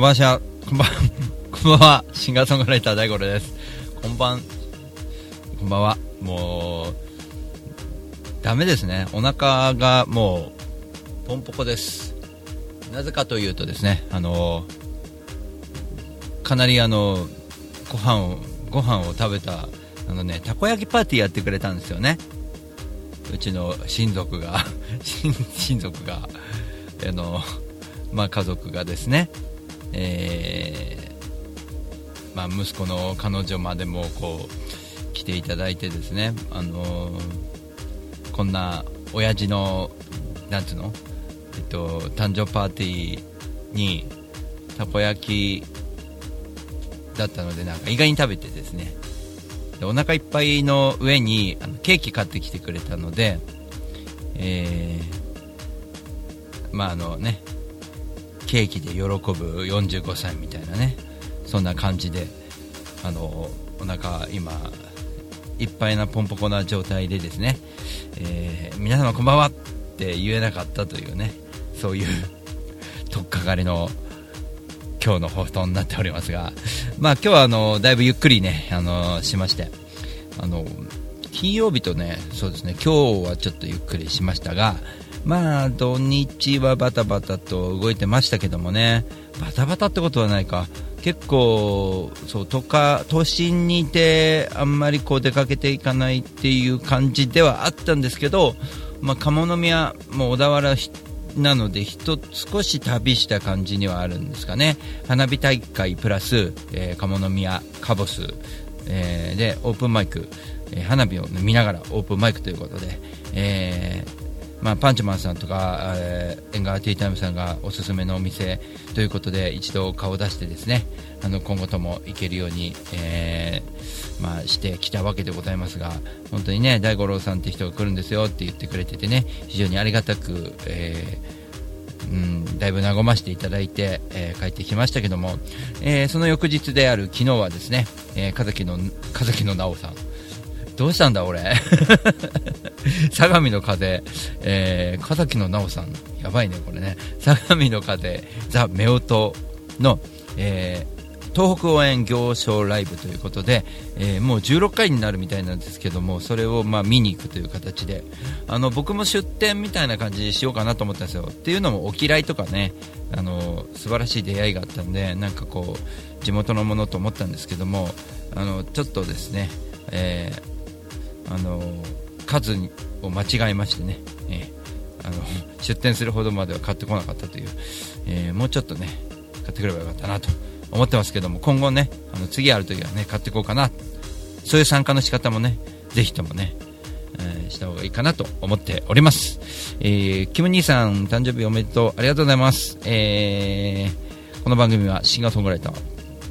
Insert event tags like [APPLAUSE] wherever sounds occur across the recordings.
んばんは、こんばん、こんばんは、シンガーソングライター大五郎です。こんばん、こんばんは、もう、ダメですね。お腹がもう、ポンポコです。なぜかというとですね、あの、かなりあの、ご飯を、ご飯を食べた、あのね、たこ焼きパーティーやってくれたんですよね。うちの親族が、親 [LAUGHS] 親族が、あの、まあ、家族がですね、えーまあ、息子の彼女までもこう来ていただいてですね、あのーこんな親父のなんつうの、えっと、誕生パーティーにたこ焼きだったのでなんか意外に食べてですね。でお腹いっぱいの上にあのケーキ買ってきてくれたので、えーまああのねケーキで喜ぶ45歳みたいなねそんな感じであのお腹今いっぱいなポンポコな状態でですね、えー皆様こんばんはって言えなかったというねそういう [LAUGHS] とっかかりの今日の放送になっておりますが、まあ今日はあのだいぶゆっくりねあのしましてあの金曜日とねそうですね今日はちょっとゆっくりしましたがまあ土日はバタバタと動いてましたけどもね。バタバタってことはないか。結構そう都か都心にいてあんまりこう出かけていかないっていう感じではあったんですけど、まあ、鴨宮もう小田原なので一少し旅した感じにはあるんですかね。花火大会プラス、えー鴨宮カボス、えーでオープンマイク、えー花火を見ながらオープンマイクということで、えーまあ、パンチマンさんとか、えー、エンガーティータイムさんがおすすめのお店ということで一度顔を出してですねあの今後とも行けるように、えーまあ、してきたわけでございますが本当にね大五郎さんって人が来るんですよって言ってくれててね非常にありがたく、えーうん、だいぶ和ましていただいて、え帰ってきましたけども、えその翌日である昨日はですね、えー、風木の風木の直さんどうしたんだ俺？[LAUGHS] 相模の風、えー、風木の直さん。やばいねこれね。相模の風。ザ・夫婦の、えー東北応援行商ライブということで、えーもう16回になるみたいなんですけどもそれをま見に行くという形で。あの僕も出店みたいな感じにしようかなと思ったんですよ。っていうのもお嫌いとかねあの素晴らしい出会いがあったんでなんかこう地元のものと思ったんですけどもあのちょっとですね、えーあの数を間違えましてね、えーあの [LAUGHS] 出店するほどまでは買ってこなかったという、えーもうちょっとね買ってくればよかったなと思ってますけども今後ねあの次ある時はね買っていこうかな。そういう参加の仕方もねぜひともね、えーした方がいいかなと思っております、えーキム兄さん誕生日おめでとう。ありがとうございます、えーこの番組はシンガーソングライター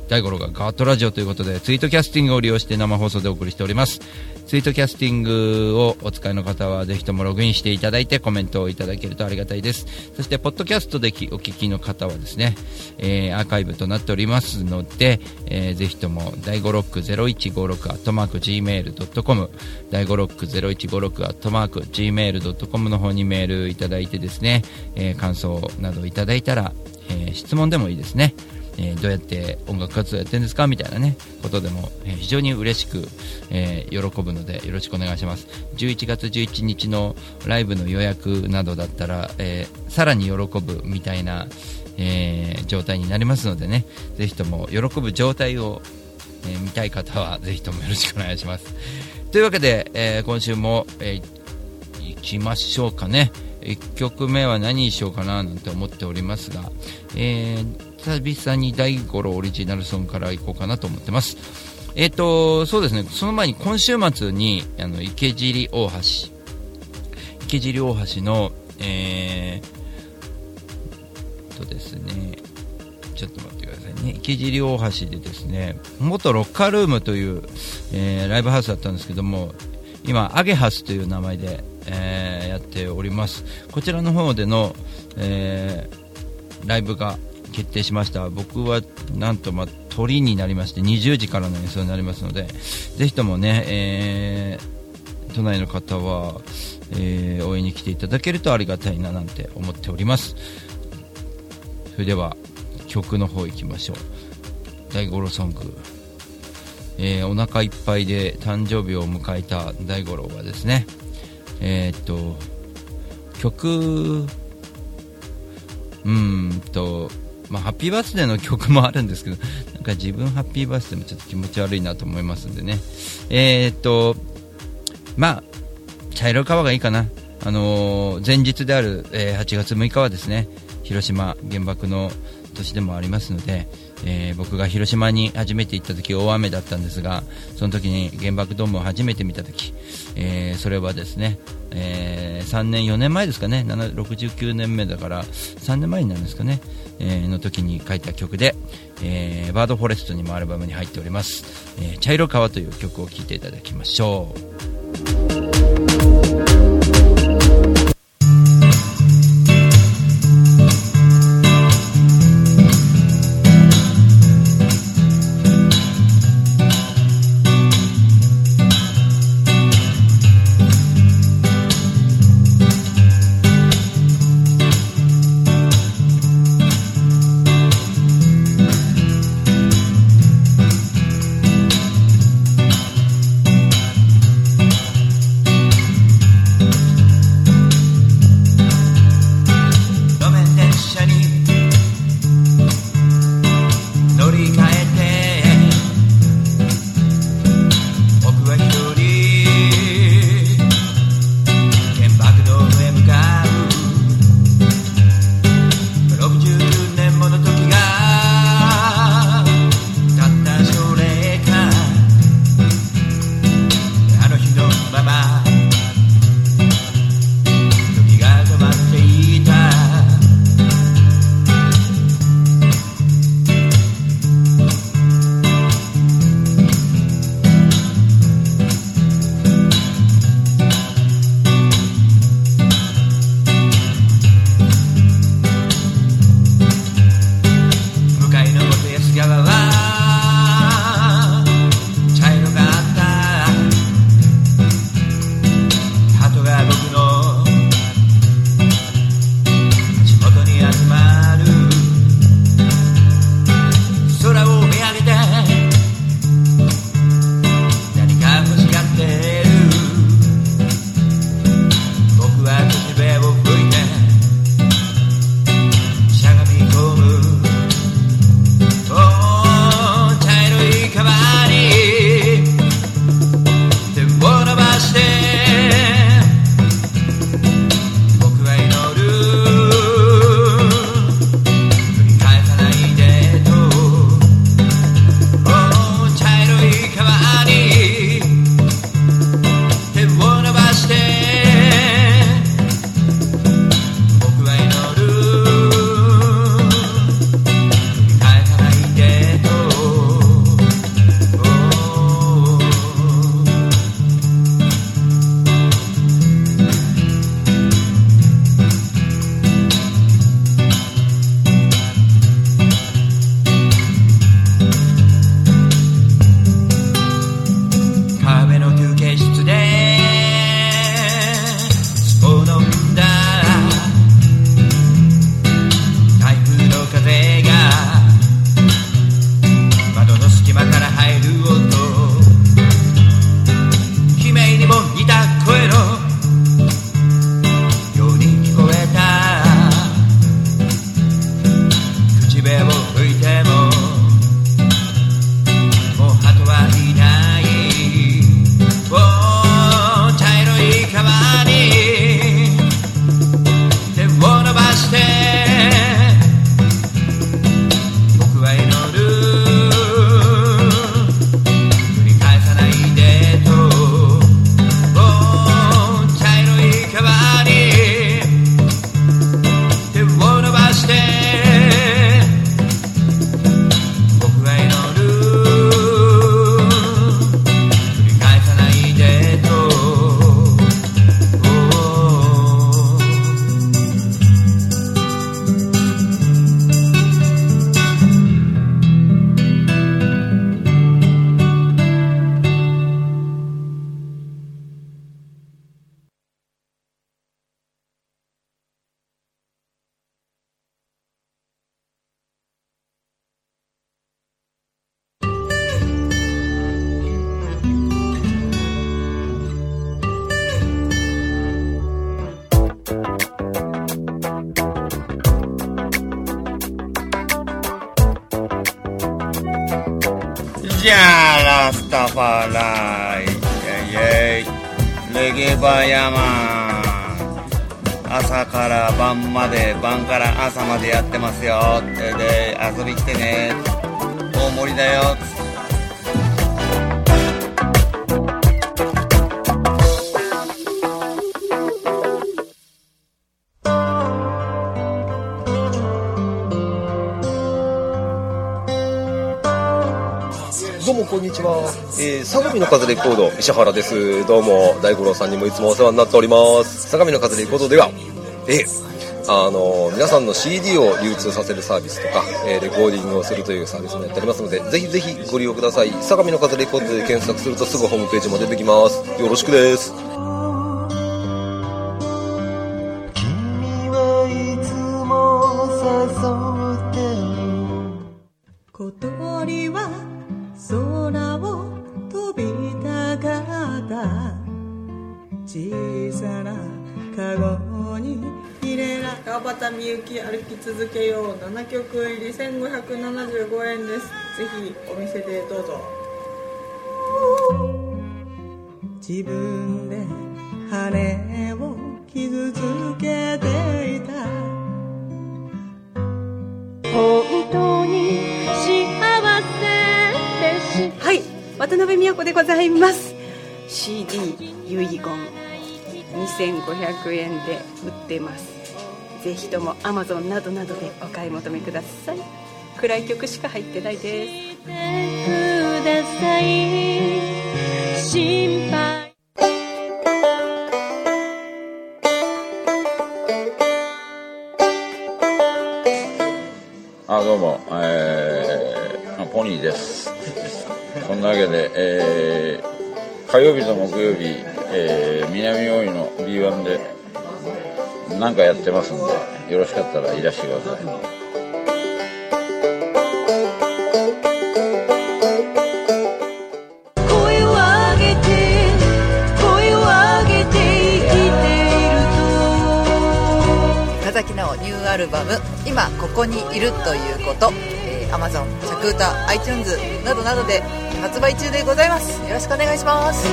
大五郎がガートラジオということでツイートキャスティングを利用して生放送でお送りしております。ツイートキャスティングをお使いの方はぜひともログインしていただいてコメントをいただけるとありがたいです。そしてポッドキャストでお聞きの方はですね、えーアーカイブとなっておりますので、えーぜひとも第5ロック0156アットマーク Gmail.com 第5ロック0156アットマーク Gmail.com の方にメールいただいてですね、えー感想などいただいたら、えー質問でもいいですね。えーどうやって音楽活動やってるんですかみたいなねことでも、えー非常に嬉しく、えー喜ぶのでよろしくお願いします。11月11日のライブの予約などだったら、えさらに喜ぶみたいな、え状態になりますのでねぜひとも喜ぶ状態を、え見たい方はぜひともよろしくお願いします。というわけで、え今週も、えー行きましょうかね。1曲目は何にしようかななんて思っておりますが、えー久々に大五郎オリジナルソングから行こうかなと思ってます。えっ、とそうですね。その前に今週末にあの池尻大橋。池尻大橋のえー、とですね。ちょっと待ってくださいね。池尻大橋でですね元ロッカールームという、えーライブハウスだったんですけども今アゲハスという名前で、えーやっております。こちらの方での、えーライブが決定しました。僕はなんと、まあ、鳥になりまして20時からの演奏になりますのでぜひともね、えー都内の方は、えー応援に来ていただけるとありがたいななんて思っております。それでは曲の方行きましょう。大五郎ソング、えーお腹いっぱいで誕生日を迎えた大五郎がですねえーっと曲うんとまあ、ハッピーバースデーの曲もあるんですけど、なんか自分ハッピーバースデーもちょっと気持ち悪いなと思いますんでね。えー、っと、まあ、茶色い川がいいかな。あのー前日である、えー8月6日はですね、広島原爆の年でもありますので、えー僕が広島に初めて行った時大雨だったんですが、その時に原爆ドームを初めて見た時、えーそれはですね、え3年、4年前ですかね、69年目だから、3年前になるんですかね、えーの時に書いた曲で、えバードフォレストにもアルバムに入っております、え茶色川という曲を聴いていただきましょう。「パライイイイ。レゲバヤマン。朝から晩まで晩から朝までやってますよ。ってで遊び来てね。大盛りだよ。んにちは、えー、相模の風レコード石原です。どうも大五郎さんにもいつもお世話になっております。相模の風レコードではえーあの皆さんの CD を流通させるサービスとか、えーレコーディングをするというサービスもやっておりますのでぜひぜひご利用ください。相模の風レコードで検索するとすぐホームページも出てきます。よろしくです。た小さなカゴに入れら川端みゆき歩き続けよう。7曲入り1575円です。ぜひお店でどうぞ。自分で羽を傷つけていた。本当に幸せでしはい渡辺美代子でございます CD 遺言。2500円で売ってます。ぜひとも Amazon などなどでお買い求めください。暗い曲しか入ってないです。ください。心配。あどうも、えー、ポニーです。[LAUGHS] そんなわけで、えー、火曜日と木曜日、えー、南大井の B1 で何かやってますんで、よろしかったらいらしてください。声を上げて声を上げて生きていると岡崎直ニューアルバム「今ここにいるということ」えー、Amazon、着歌、iTunes などなどで発売中でございます。よろしくお願いします。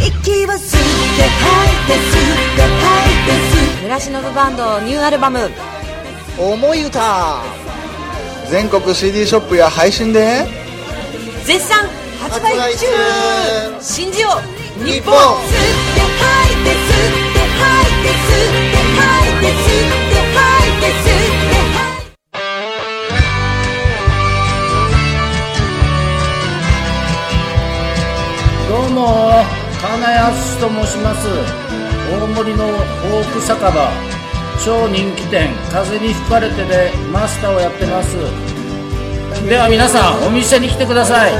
息を吸って吐いて吸って吐いて村忍バンドニューアルバム。思い歌。全国 CD ショップや配信で。絶賛発売中。信じよう日本どうも金安と申します。大森のフォーク酒場超人気店風に吹かれてでマスターをやってます。では皆さんお店に来てください。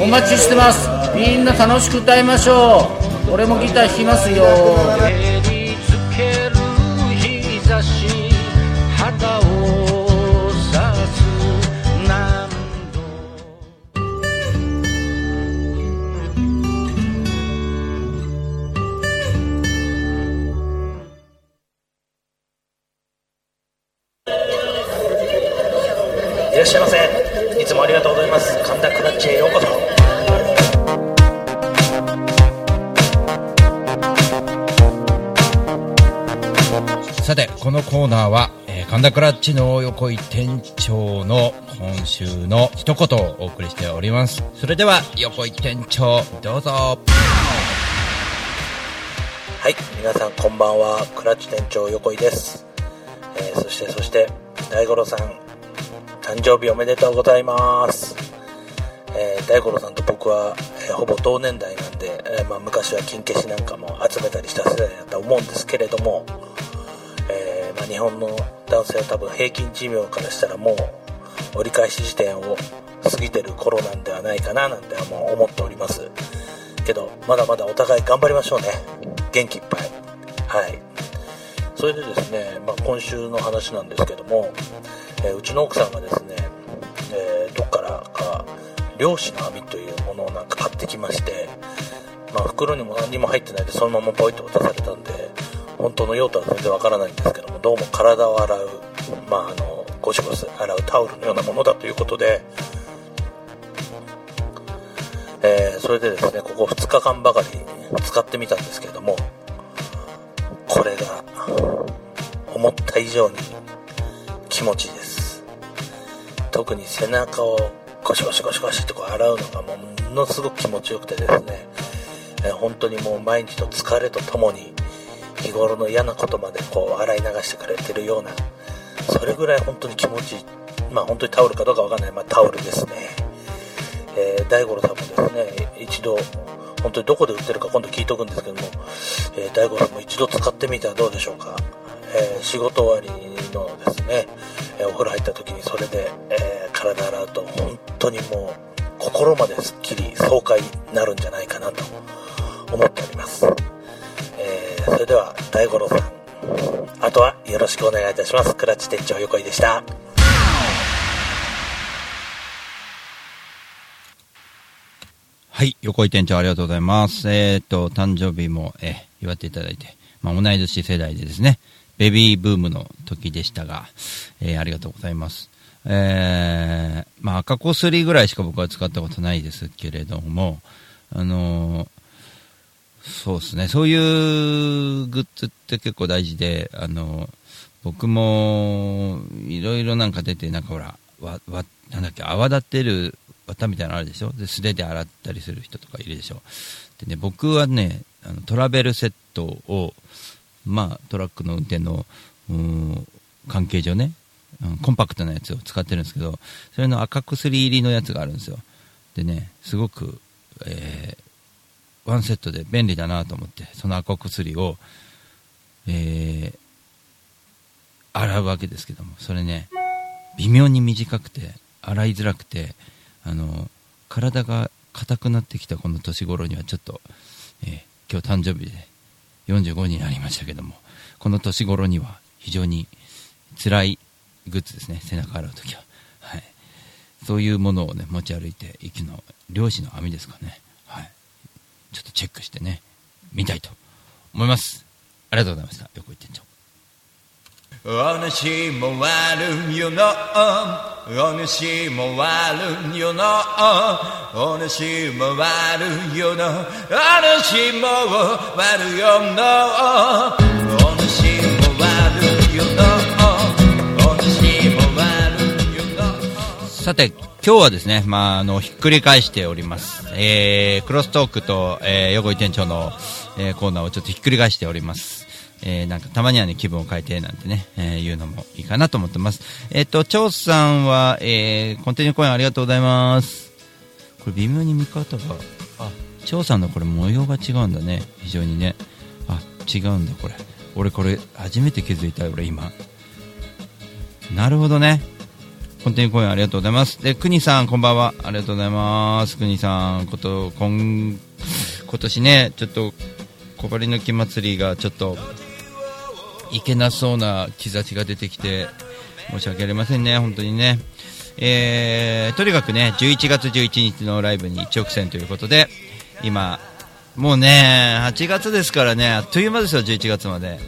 お待ちしてます。みんな楽しく歌いましょう。俺もギター弾きますよ。ラッチの横井店長の今週の一言をお送りしております。それでは、横井店長、どうぞ。はい皆さんこんばんはクラッチ店長横井です、えーそしてそして大五郎さん誕生日おめでとうございます、えー大五郎さんと僕は、えーほぼ同年代なんで、えーまあ、昔は金消しなんかも集めたりした世代だと思うんですけれども、日本の男性は多分平均寿命からしたらもう折り返し地点を過ぎてる頃なんではないかななんてもう思っておりますけどまだまだお互い頑張りましょうね。元気いっぱい。はい。それでですね、まあ、今週の話なんですけども、えーうちの奥さんがですね、えーどっからか漁師の網というものをなんか買ってきまして、まあ、袋にも何にも入ってないでそのままポイッと渡されたんで本当の用途は全然わからないんですけどもどうも体を洗う、まあ、あのゴシゴシ洗うタオルのようなものだということで、えーそれでですねここ2日間ばかり使ってみたんですけれどもこれが思った以上に気持ちいいです。特に背中をゴシゴシゴシゴシってこう洗うのがものすごく気持ちよくてですね、えー本当にもう毎日の疲れとともに日頃の嫌なことまでこう洗い流してくれてるようなそれぐらい本当に気持ちいい。まあ本当にタオルかどうかわかんない、まあ、タオルですね。えー大五郎さんもですね一度本当にどこで売ってるか今度聞いとくんですけども、えー大五郎さんも一度使ってみてはどうでしょうか、えー仕事終わりのですね、えお風呂入った時にそれで、え体洗うと本当にもう心まですっきり爽快になるんじゃないかなと思っております、えーそれでは大五郎さんあとはよろしくお願いいたしますクラッチ店長横井でしたはい、横井店長ありがとうございます。えっ、と、誕生日も、えー祝っていただいて、まあ、同い年世代でですね、ベビーブームの時でしたが、えーありがとうございます。えーまあ、赤こすりぐらいしか僕は使ったことないですけれども、あのーそうですね、そういうグッズって結構大事で、あの僕も、いろいろなんか出て、なんかほら、わ、わ、なんだっけ、泡立てる綿みたいなのあるでしょ？で、素手で洗ったりする人とかいるでしょ？でね、僕はね、あのトラベルセットを、まあ、トラックの運転の、関係上ね、うんコンパクトなやつを使ってるんですけど、それの赤薬入りのやつがあるんですよ。でね、すごく、えーワンセットで便利だなと思って、その赤薬を、えー洗うわけですけども、それね、微妙に短くて、洗いづらくて、あの、体が硬くなってきたこの年頃にはちょっと、えー今日誕生日で45になりましたけども、この年頃には非常に辛いグッズですね、背中洗うときは。はい。そういうものをね、持ち歩いていくの、漁師の網ですかね。はい。ちょっとチェックしてね、見たいと思います。ありがとうございました。横井店長。お主も悪よのお主も悪よのお主も悪よのお主も悪よのお主も悪よのお主も悪よのさて今日はですね、まあ、あのひっくり返しております、えー、クロストークと、えー、横井店長の、えーコーナーをちょっとひっくり返しておりますえーなんかたまにはね、気分を変えてなんてね、えー言うのもいいかなと思ってます。えっ、と、張さんは、えーコンティニューコインありがとうございます。これ微妙に見方が、あ、張さんのこれ模様が違うんだね。非常にね。あ、違うんだこれ。俺これ初めて気づいたよ、俺今。なるほどね。コンティニューコインありがとうございます。で、くにさん、こんばんは。ありがとうございます。くにさん、こと、今、今年ね、ちょっと、小針抜き祭りがちょっと、いけなそうな兆しが出てきて、申し訳ありませんね、本当にね。えー、とにかくね、11月11日のライブに一直線ということで、今、もうね、8月ですからね、あっという間ですよ、11月まで。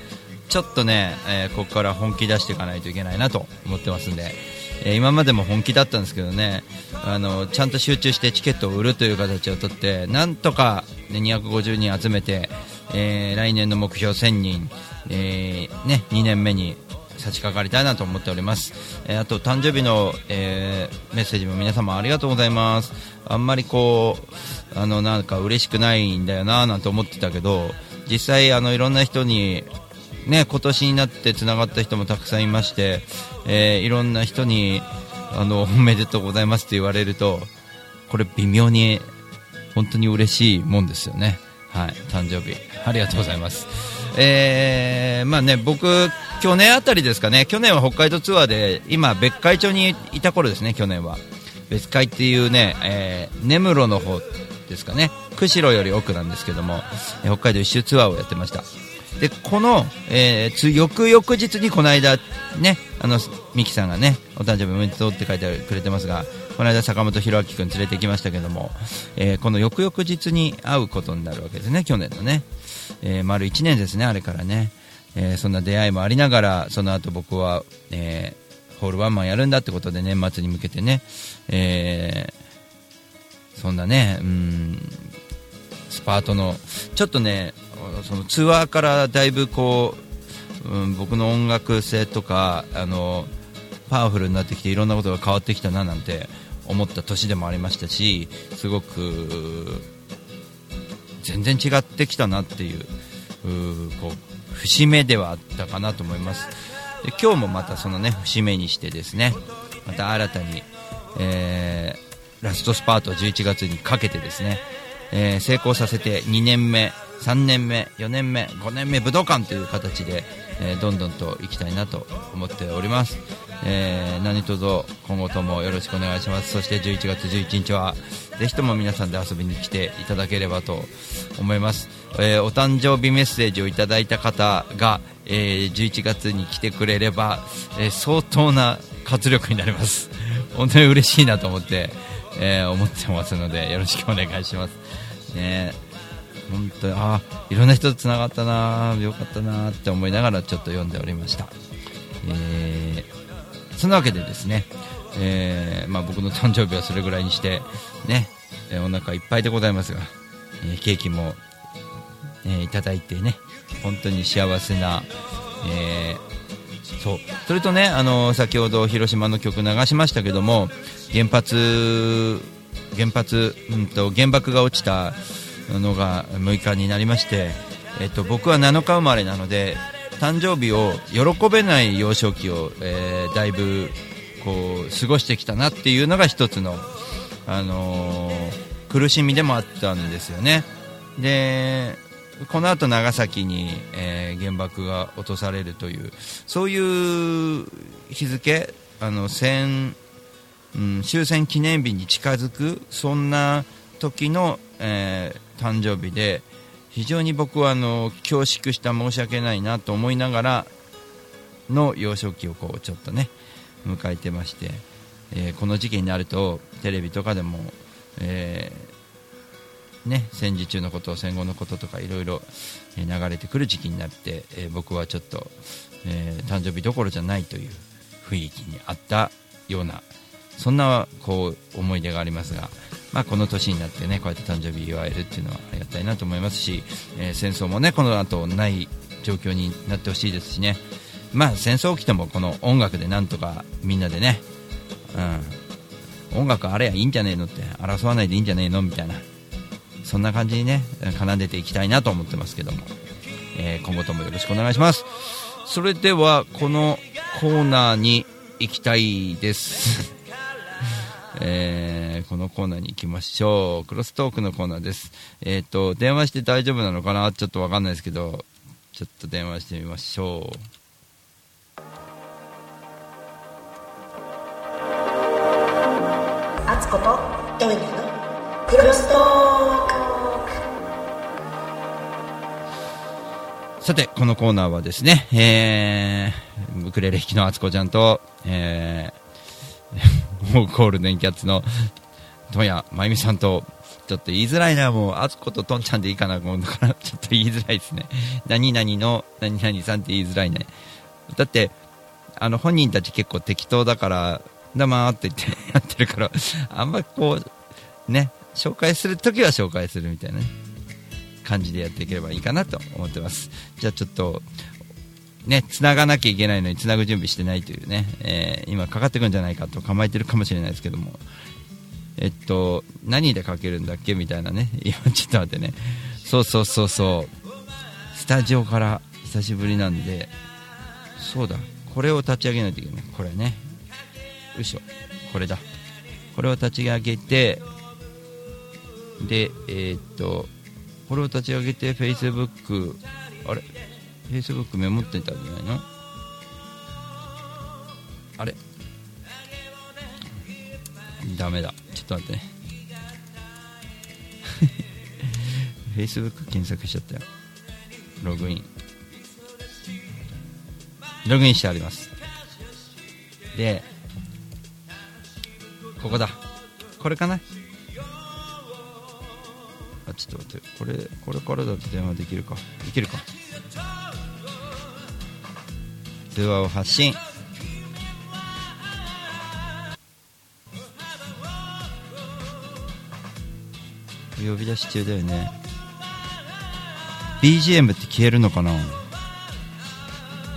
ちょっとね、えーここから本気出していかないといけないなと思ってますんで、え今までも本気だったんですけどね、あの、ちゃんと集中してチケットを売るという形をとって、なんとか、ね、250人集めて、えー来年の目標1000人、えーね、2年目に差し掛かりたいなと思っております。えーあと、誕生日の、えーメッセージも皆様ありがとうございます。あんまりこう、あの、なんか嬉しくないんだよななんて思ってたけど、実際、あの、いろんな人に、ね、今年になってつながった人もたくさんいまして、えーいろんな人に、あの、おめでとうございますって言われると、これ微妙に、本当に嬉しいもんですよね。はい、誕生日。ありがとうございます。えー、まあね、僕、去年あたりですかね、去年は北海道ツアーで、今、別海町にいた頃ですね、去年は。別海っていうね、えー根室の方ですかね、釧路より奥なんですけども、北海道一周ツアーをやってました。で、この、えーつ翌々日にこの間、ね、あの、ミキさんがね、お誕生日おめでとうって書いてくれてますが、この間坂本弘明君連れてきましたけども、えーこの翌々日に会うことになるわけですね、去年のね。えー丸1年ですね、あれからね。えーそんな出会いもありながらその後僕は、えホールワンマンやるんだってことで年末に向けてね、えーそんなね、うん、スパートの、ちょっとね、そのツアーからだいぶこう、うん、僕の音楽性とか、あの、パワフルになってきていろんなことが変わってきたななんて思った年でもありましたし、すごく、全然違ってきたなっていう、こう、節目ではあったかなと思います。で今日もまたそのね、節目にしてですね、また新たに、えーラストスパート11月にかけてですね、えー成功させて2年目、3年目、4年目、5年目武道館という形で、えーどんどんと行きたいなと思っております、えー何卒今後ともよろしくお願いします。そして11月11日はぜひとも皆さんで遊びに来ていただければと思います、えーお誕生日メッセージをいただいた方が、え11月に来てくれれば、え相当な活力になります。[LAUGHS] 本当に嬉しいなと思って、え思ってますのでよろしくお願いします。ね本当にあいろんな人とつながったなよかったなって思いながらちょっと読んでおりました、えーそんなわけでですね、えーまあ、僕の誕生日はそれぐらいにしてね、えーお腹いっぱいでございますが、えーケーキも、えーいただいてね本当に幸せな、えーそう。それとね、あの先ほど広島の曲流しましたけども原発原発、うん、と原爆が落ちたのが6日になりまして、えっと、僕は7日生まれなので誕生日を喜べない幼少期を、えーだいぶこう過ごしてきたなっていうのが一つの、あのー苦しみでもあったんですよね。でこの後長崎に、えー原爆が落とされるというそういう日付あの戦、うん、終戦記念日に近づくそんな時の、えー誕生日で非常に僕はあの恐縮した申し訳ないなと思いながらの幼少期をこうちょっとね迎えてまして、えーこの時期になるとテレビとかでも、えーね、戦時中のこと戦後のこととかいろいろ流れてくる時期になって、えー僕はちょっと、え誕生日どころじゃないという雰囲気にあったようなそんなこう思い出がありますが、まあ、この年になってねこうやって誕生日祝えるっていうのはありがたいなと思いますし、えー戦争もねこの後ない状況になってほしいですしね。まあ戦争起きてもこの音楽でなんとかみんなでね、うん、音楽あれやいいんじゃねえのって争わないでいいんじゃねえのみたいなそんな感じにね奏でていきたいなと思ってますけども、えー今後ともよろしくお願いします。それではこのコーナーに行きたいです。[LAUGHS] えーこのコーナーに行きましょう。クロストークのコーナーです。えっ、と電話して大丈夫なのかな？ちょっとわかんないですけどちょっと電話してみましょう。あつことトイレのクロストーク。さて、このコーナーはですね、えー、ウクレレ弾きのあつこちゃんと、えー、[LAUGHS] ゴールデンキャッツの富谷真由美さんと、ちょっと言いづらいな、もう、あつこととんちゃんでいいかな、もうだから、ちょっと言いづらいですね。[LAUGHS] 何々の、何々さんって言いづらいね。だって、あの、本人たち結構適当だから、だまーって言って [LAUGHS] やってるから、あんまこう、ね、紹介するときは紹介するみたいな。感じでやっていければいいかなと思ってます。じゃあちょっと、ね、繋がなきゃいけないのに繋ぐ準備してないというね、えー今かかってくんじゃないかと構えてるかもしれないですけども、えっと、何でかけるんだっけ？みたいなね、[LAUGHS] 今ちょっと待ってね、そうそうそうそう、スタジオから久しぶりなんで、そうだ、これを立ち上げないといけない。これね、よいしょ、これだ。これを立ち上げて、で、えーっと、これを立ち上げて Facebook あれ？Facebook メモってたんじゃないの？あれ？ダメだ。ちょっと待ってね。[LAUGHS] Facebook 検索しちゃったよ。ログイン。ログインしてあります。でここだ。これかな？あちょっと待って。これこれからだと電話できるか。できるか。通話を発信。呼び出し中だよね。BGM って消えるのかな？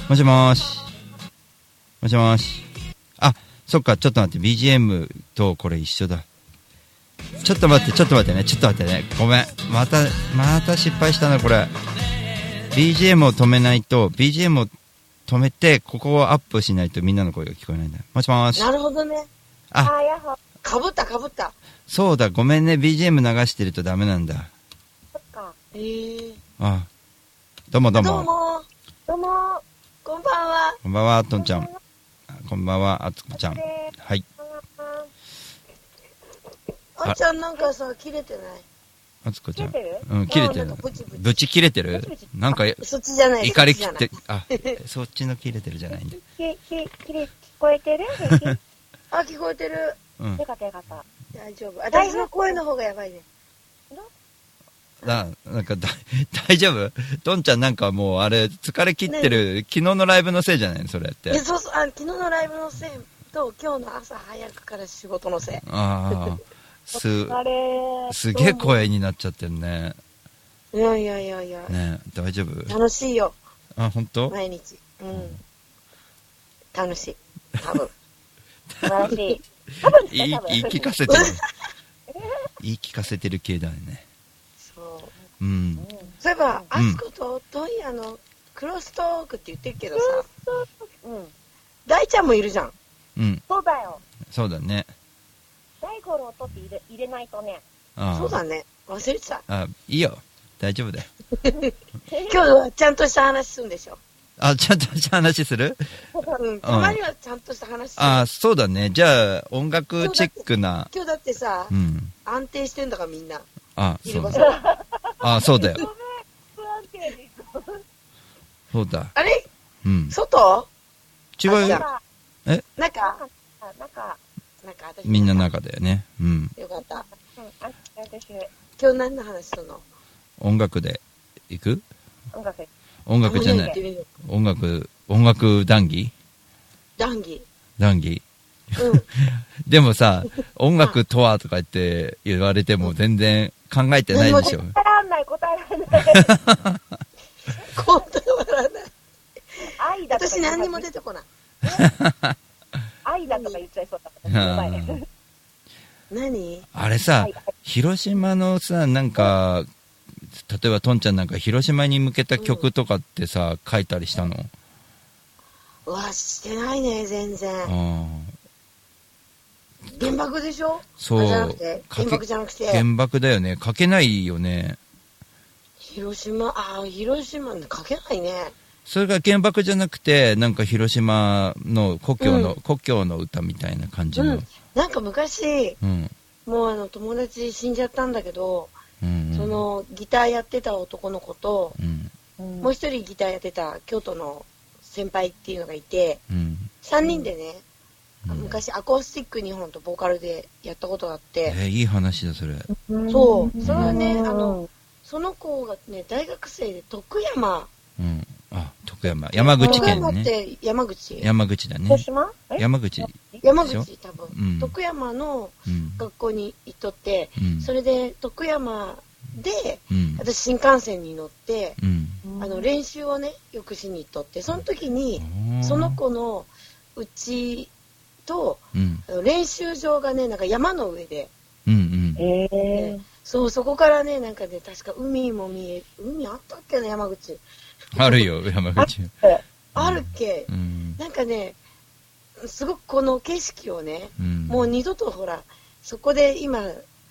もしもーし。もしもーし。あそっかちょっと待って。BGM とこれ一緒だ。ちょっと待ってちょっと待ってね。ちょっと待ってね。ごめん。またまた失敗したなこれ。BGM を止めないと BGM を止めてここをアップしないとみんなの声が聞こえないんだ。もしもーし。なるほどね。あ。あ、やは。かぶったかぶった。そうだごめんね。BGM 流してるとダメなんだ。そっか。ええあどうもどうも。どうも。どうも。こんばんは。こんばんはとんちゃん。あこんばんはあつこちゃん。は。い。あっちゃんなんかさ、切れてない？あつこちゃん。切れてる？うん切れてる。ぶち切れてる？なんかそっちじゃない。怒り切ってあそっちの切れてるじゃないんだ。[LAUGHS] き、き、きれ、聞こえてる？[LAUGHS] [LAUGHS] あ、聞こえてる。うんよかったよかった。大丈夫。私の声の方がやばいね。ななんかだ [LAUGHS] 大丈夫？とんちゃんなんかもうあれ疲れ切ってる昨日のライブのせいじゃない？のそれってえ、そうそう、あ、昨日のライブのせいと、今日の朝早くから仕事のせい。ああ [LAUGHS] すあれすげえ声になっちゃってるねいやいやいやいや。ね大丈夫？楽しいよ。あ本当？毎日。うん。楽しい。多分。[LAUGHS] 素晴らしい。多分言い言い聞かせてる [LAUGHS] 言い聞かせてる系だよねそう。うんそういえば、あうんすこと、トイヤのクロストークって言ってるけどさ、うん。大ちゃんもいるじゃん。うんそうだよ。そうだね大五郎とって入れ入れないとね。ああそうだね。忘れてた。あいいよ大丈夫だよ [LAUGHS] 今日はちゃんとした話するんでしょ。あちゃんとした話する？うん。たまにはちゃんとした話する。あそうだね。じゃあ音楽チェックな。今日だってさ、うん。安定してんだからみんな。あいる場そうだ所。あそうだよ。そうだ。あれ？うん。外？違うよ。あじゃえ？中？あ、なんか、なんか私。みんな中だよね。うん。よかった。うん、あ、私、今日何の話するの？音楽で行く？音楽。音楽じゃない音楽音楽談義？談義。談義うん。[LAUGHS] でもさ音楽とはとか言って言われても全然考えてないでしょ答えらんない、答えらんない。本当に笑わない。愛だとか私何にも出てこない。[LAUGHS] 愛だとか言っちゃいそうだ何？あれさ、広島のさ、なんか、例えばとんちゃんなんか広島に向けた曲とかってさ、書いたりしたの？うわ、してないね、全然。あ原爆でしょ？そう原爆じゃなくて、あ原爆だよね。書けないよね。広島、あー広島ね、書けないね。それが原爆じゃなくて、なんか広島の故郷の、うん故郷の歌みたいな感じの。うん。なんか昔、うん。もうあの、友達死んじゃったんだけど、うん。その、ギターやってた男の子と、うん。もう一人ギターやってた京都の先輩っていうのがいて、うん。3人でね、昔アコースティック2本とボーカルでやったことがあって、えーいい話だ、それ。そう、それはね、あの、その子がね、大学生で徳山、うん。あ、徳山。山口県徳山っね。て山口？山口だね。広島？え？山口。山口多分、うん徳山のうん。学校に行っとって、うんそれで徳山で、うん。私新幹線に乗って、うん。あの練習をねよくしに行っとってその時にうんその子のうちと練習場がねなんか山の上で、うんうん。でそうそこからねなんかね確か海も見え海あったっけな山口あるよ、山口。あるっけ、うん。なんかねすごくこの景色をね、うん。もう二度とほらそこで今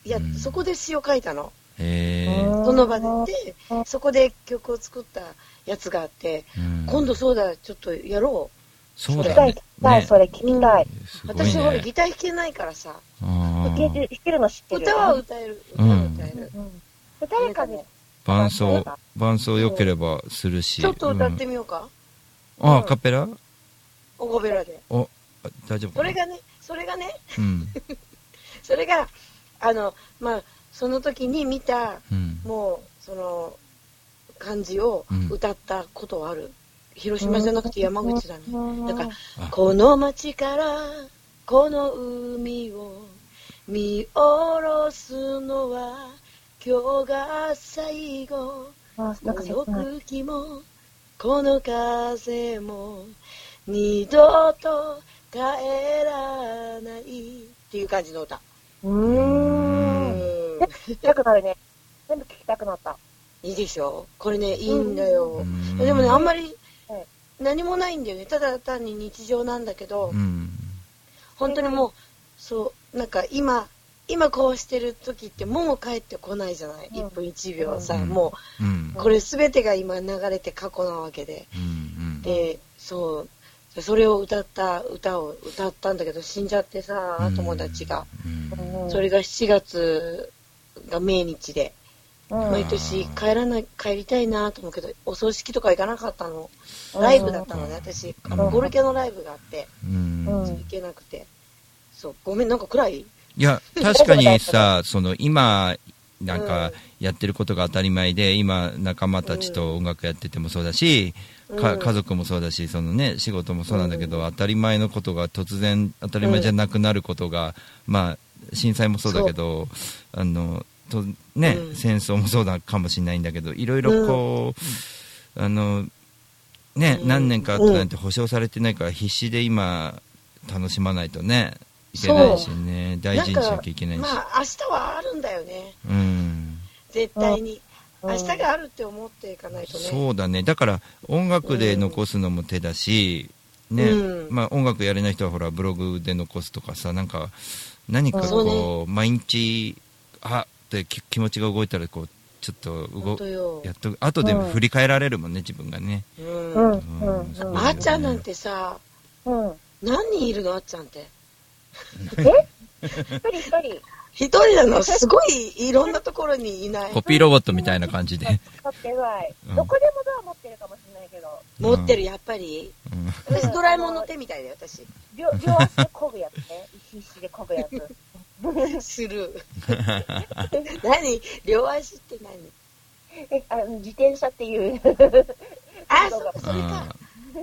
いや、そこで詩を書いたのへえ。その場ででそこで曲を作ったやつがあって、うん今度そうだちょっとやろうそうだね。はい、ねそれ聞きたい。私ほらね。ギター弾けないからさあ弾け弾けるの知ってるよ。歌は歌える。歌はうん。歌える、誰かね、伴奏、伴奏良ければするし。ちょっと歌ってうんみようか、あ、アカペラ？オゴベラで。お、あ大丈夫かな？それがねそれがね。うん。[LAUGHS] それがあのまあその時に見た、うん。もうその感じをうん。歌ったことはある、広島じゃなくて山口だね。だから、この町からこの海を見下ろすのは今日が最後。あなんかこの空気もこの風も二度と帰らないっていう感じの歌。うーん。聞きたくなるね。全部聞きたくなった。いいでしょこれね、いいんだよ。でもね、あんまり何もないんだよね。ただ単に日常なんだけど、うん。本当にもう、そう、なんか今、今こうしてる時ってもう帰ってこないじゃない、1分1秒さ、もう、うん。これ全てが今流れて過去なわけで、でそう。それを歌った歌を歌ったんだけど死んじゃってさ友達が、それが7月が命日で、毎年帰らない帰りたいなと思うけどお葬式とか行かなかったの。ライブだったのね私。あのゴルケのライブがあって、うん。行けなくてそう。ごめんなんか暗い？いや、[LAUGHS] 確かにさ、その今、なんかやってることが当たり前で、今、仲間たちと音楽やっててもそうだし、かうん。家族もそうだし、そのね、仕事もそうなんだけど、当たり前のことが突然、当たり前じゃなくなることが、まあ、震災もそうだけど、あの、とね、うん。戦争もそうだかもしれないんだけど、いろいろこう、あの、ね、何年か後なんて保証されてないから、必死で今、楽しまないとね、いけないしね、大事にしなきゃいけないし。まあ明日はあるんだよねうん。絶対に、明日があるって思っていかないとねそうだね。だから、音楽で残すのも手だし、ね、うんまあ音楽やれない人はほら、ブログで残すとかさ、なんか、何かこう、毎日、あってき気持ちが動いたら、こう、ちょっと動やっと、後で振り返られるもんね、自分がね。うんうん。うん。あっちゃんなんてさ、うん。何人いるの？あっちゃんって。え？一人一人。一人なの？すごいいろんなところにいない。コピーロボットみたいな感じで。持ってない。うんどこでもドア持ってるかもしれないけど。持ってる、やっぱり。うん私、ドラえもんの手みたいだよ、私。両両足で漕ぐやつね。必死で漕ぐやつ。する。[LAUGHS] 何？両足って何？え、あの、自転車っていう。あ、そっか、それうんか。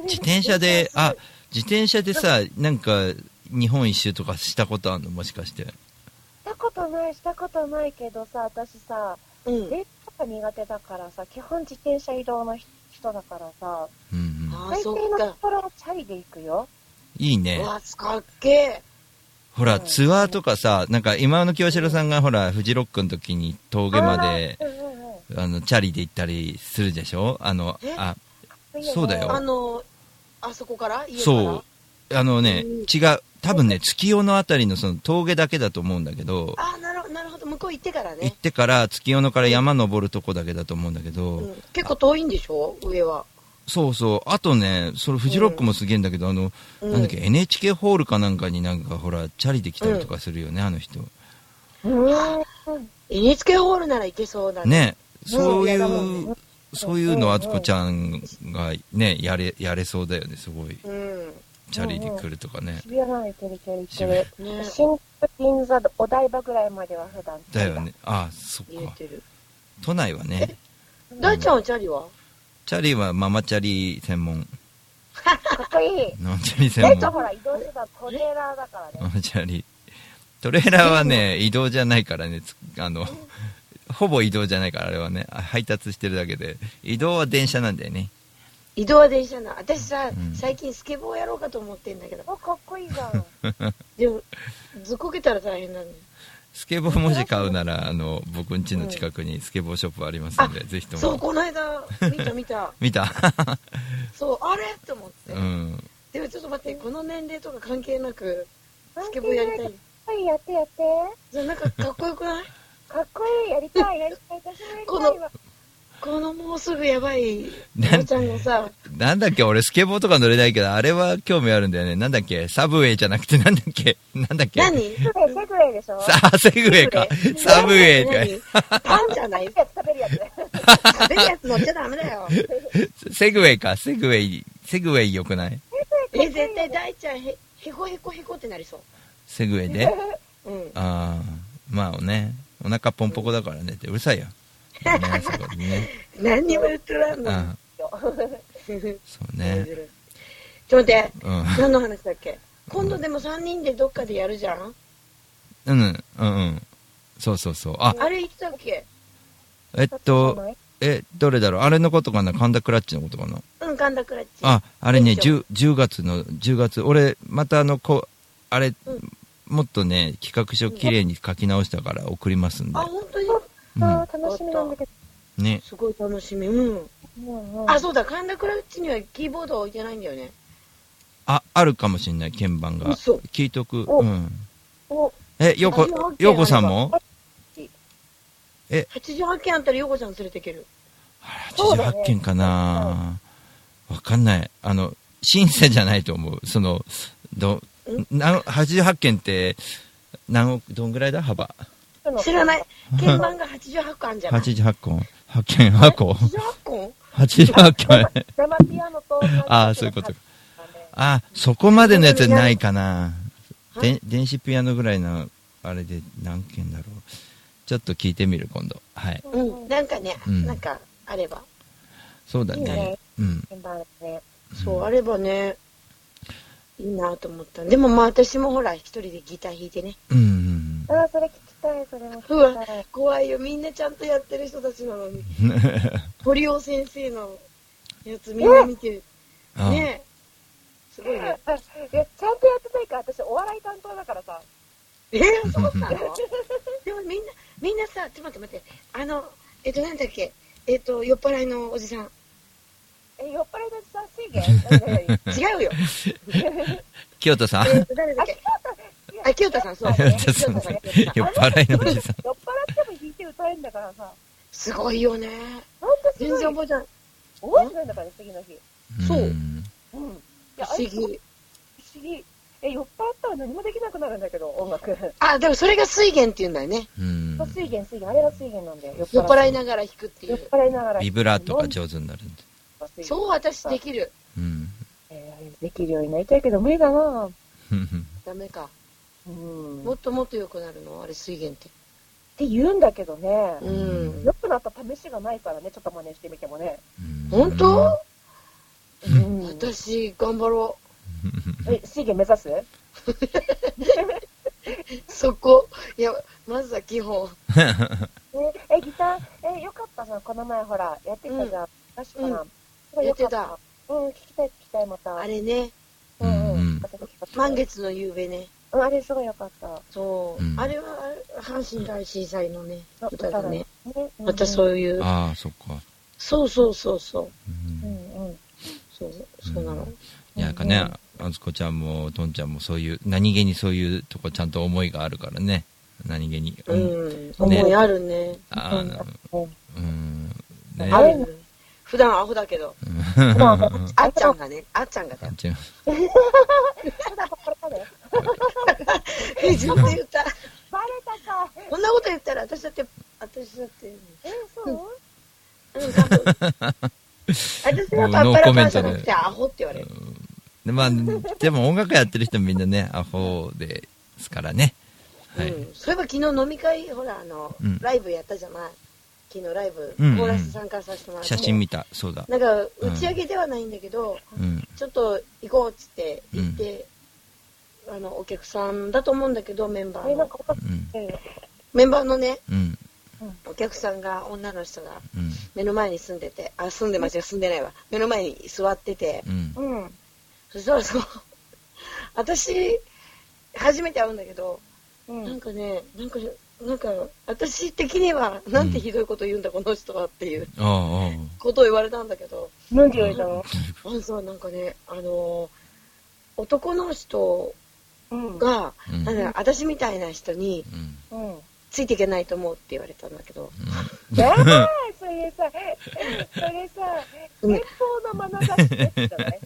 自転車で、あ、自転車でさ、なんか、日本一周とかしたことあるの？もしかして。したことない、したことないけどさ、私さ、うん。電車とか苦手だからさ、基本自転車移動の人だからさ、うんうん。あ、大抵のとか。ころはチャリで行くよ。いいね。うわ、かっけえ。ほら、ツアーとかさ、なんか今の清志郎さんがほら、フジロックの時に峠まで、うんうんうん。あの、チャリで行ったりするでしょ？あのえ、あ、そうだよあの、あそこから？家から？そう。あのねうん、違う。多分ね、月夜のあたりのその峠だけだと思うんだけど、あ、なるほど、なるほど。向こう行ってから行っね。てから月夜野から山登るとこだけだと思うんだけど、うん結構遠いんでしょ？上は。そうそう。あとね、そのフジロックもすげえんだけど、あの、うんなんだっけ、NHK ホールかなんかになんかほら、チャリで来たりとかするよね、あの人。うん。NHK ホールなら行けそうだね。ね、そういうね、そういうの、あつこちゃんがね、やれ、やれそうだよね、すごい。うん。チャリで来るとかね。渋谷なら行ける行ける行ける。ね新宿、銀座、お台場ぐらいまでは普段。だよね。あそっか。都内はね、大ちゃんはチャリは？チャリはママチャリ専門。かっこいい。ママチャリ専門。えっとほら、移動手段トレーラーだからね。ママチャリ。トレーラーはね、移動じゃないからね、つあの、ほぼ移動じゃないから、あれはね、あ配達してるだけで、移動は電車なんだよね。移動は電車な。私さ、うん最近スケボーやろうかと思ってんだけど。あ、かっこいいじゃん。[LAUGHS] でも、ずっこけたら大変なの。スケボーもし買うなら、あの、僕ん家の近くにスケボーショップありますんで、ぜひとそう、も。この間、見た見た。見た？[LAUGHS] [LAUGHS] そう、あれ？と思って。うん。でもちょっと待って、この年齢とか関係なく、スケボーやりたい。はい、やってやって。じゃあなんかかっこよくない？かっこいい、やりたい、やりたい、私もやりたいわ。、このもうすぐやばい、なおばちゃんがさ、なんだっけ、俺スケボーとか乗れないけど、あれは興味あるんだよね。なんだっけ、サブウェイじゃなくて、なんだっけ、なんだっけ？何？セグウェイ、セグウェイでしょさあ、セグウェイか。サブウェイ何？か。パンじゃない？食べるやつ。食べるやつ乗っちゃダメだよ。セグウェイか、セグウェイ、セグウェイ良くない？え、絶対大ちゃんへ、へこへこへこってなりそう。セグウェイで？うん。ああ、まあね、お腹ポンポコだからねって、うるさいよ。ね、そこでね。[LAUGHS] 何にも言ってらんの。あ [LAUGHS] そうね。ちょっと待って、うん。何の話だっけ？今度でも3人でどっかでやるじゃん？うん、うん、うん。そうそうそう。あ、あれいつだっけ？えっと、え、どれだろう？あれのことかな？神田クラッチのことかな？うん、神田クラッチ。あ、あれね、店長 10, 10月の、10月、俺、またあの、こう、あれ、もっとね、企画書きれいに書き直したから送りますんで。あ、。本当に？うんあー楽しみなんだけね。すごい楽しみ。うん。ど。うんうんあ、そうだ、神田クラッチにはキーボード置いてないんだよね。あ、あるかもしんない、鍵盤が。嘘聞いとく。おうん。おえ、よこ88、ようこさんも？え、88件あったらヨコちゃん連れてける。88件かなわかんない。あの、シンセじゃないと思う。その、ど、な88件って、何億、どんぐらいだ？幅。知らない。鍵盤が88個あるんじゃない？88個 ?8 件、8個 ?88 個 ?88 件。生ピアノとああ、そういうことか。あそこまでのやつないかな。で電子ピアノぐらいの、あれで何件だろう。ちょっと聞いてみる、今度。はい。うん。なんかね、うんなんかあれば。そうだねいいね。うん。そう、あればね、いいなと思った。でもまあ私もほら、一人でギター弾いてね。うん。あー、それ聞きたい、それも聞い。、怖いよ。みんなちゃんとやってる人たちなのに。[LAUGHS] 堀尾先生のやつみんな見てる。あねえ。すごいね。いや、ちゃんとやってないから、私お笑い担当だからさ。えー、[LAUGHS] そうなの？でもみんな、みんなさ、ちょっと待って待って。あの、えっと、なんだっけ？えっと、酔っ払いのおじさん。え、酔っ払いのさ、[LAUGHS] 水源違うよ。清田さんえっと、誰だっけ？あ、清田さん、そう。酔っ払いのおじさん。酔っ払っても弾いて歌えるんだからさ。すごいよね。ほんとすごい。全然覚えてない。覚えてないんだからね、次の日。そう。うん。いや、不思議不思議。え、酔っ払ったら何もできなくなるんだけど、音楽。あ、でもそれが水源って言うんだよね。うん。そう水源、水源。あれが水源なんだよ。酔っ払いなががら弾くってい酔っう。払いながら。ビブラートが上手になるんで。そう、私できる。うん。えーできるようになりたいけど無理だなダメか。うん。もっともっと良くなるの？あれ水源って。って言うんだけどね。うん。良くなった試しがないからね、ちょっと真似してみてもね。本当？うん。私、頑張ろえ、水源目指す？う。[LAUGHS] そこ。いや、まずは基本。え、え、ギター、え、よかったじゃん、この前ほら、やってたじゃん。確かな。うんすごいよかやってた。うん、聞きたい、聞きたい、また。あれね。うんうん。満月の夕べね。うん、あれすごいよかった。そう。うんあれは、阪神大震災のね、そう歌だね。またそういう。ああ、そっか。そうそうそうそう。うんうん。そう、そうなの。いや、なんかね、あずこちゃんも、とんちゃんもそういう、何気にそういうとこちゃんと思いがあるからね。何気に。うん。思いあるね。あの、うん。ね。あるね。普段アホだけど。[LAUGHS] あっちゃんがね、あっちゃんがだよ。自分で言った。[LAUGHS] バレたか。こんなこと言ったら私だって、私だって。え、そううん、多分。[LAUGHS] 私はパッパラパーじゃなくてアホって言われる。でまあ、でも音楽やってる人みんなね、アホですからね。はい。うんそういえば昨日飲み会、ほら、あの、うんライブやったじゃない。昨日ライブ、うんうんコーラス参加させてもらって。写真見た。そうだ。なんか、打ち上げではないんだけど、うん。ちょっと行こうっつって行って、あの、お客さんだと思うんだけど、メンバーの。メンバーのね、うん。お客さんが、女の人が、うん。目の前に住んでて、あ、住んでますよ、住んでないわ。目の前に座ってて、うん。うん。そしたらそう、私、初めて会うんだけど、うんなんかね、なんか、なんか、私的には、なんてひどいこと言うんだ、この人はっていうことを言われたんだけど、なんて言われたの？あのさ、なんかね、あの、男の人うん。が、うん。なんだ私みたいな人にうん。ついていけないと思うって言われたんだけど、やばい [LAUGHS] それさ、それさ、うん遠方の眼差しですじゃない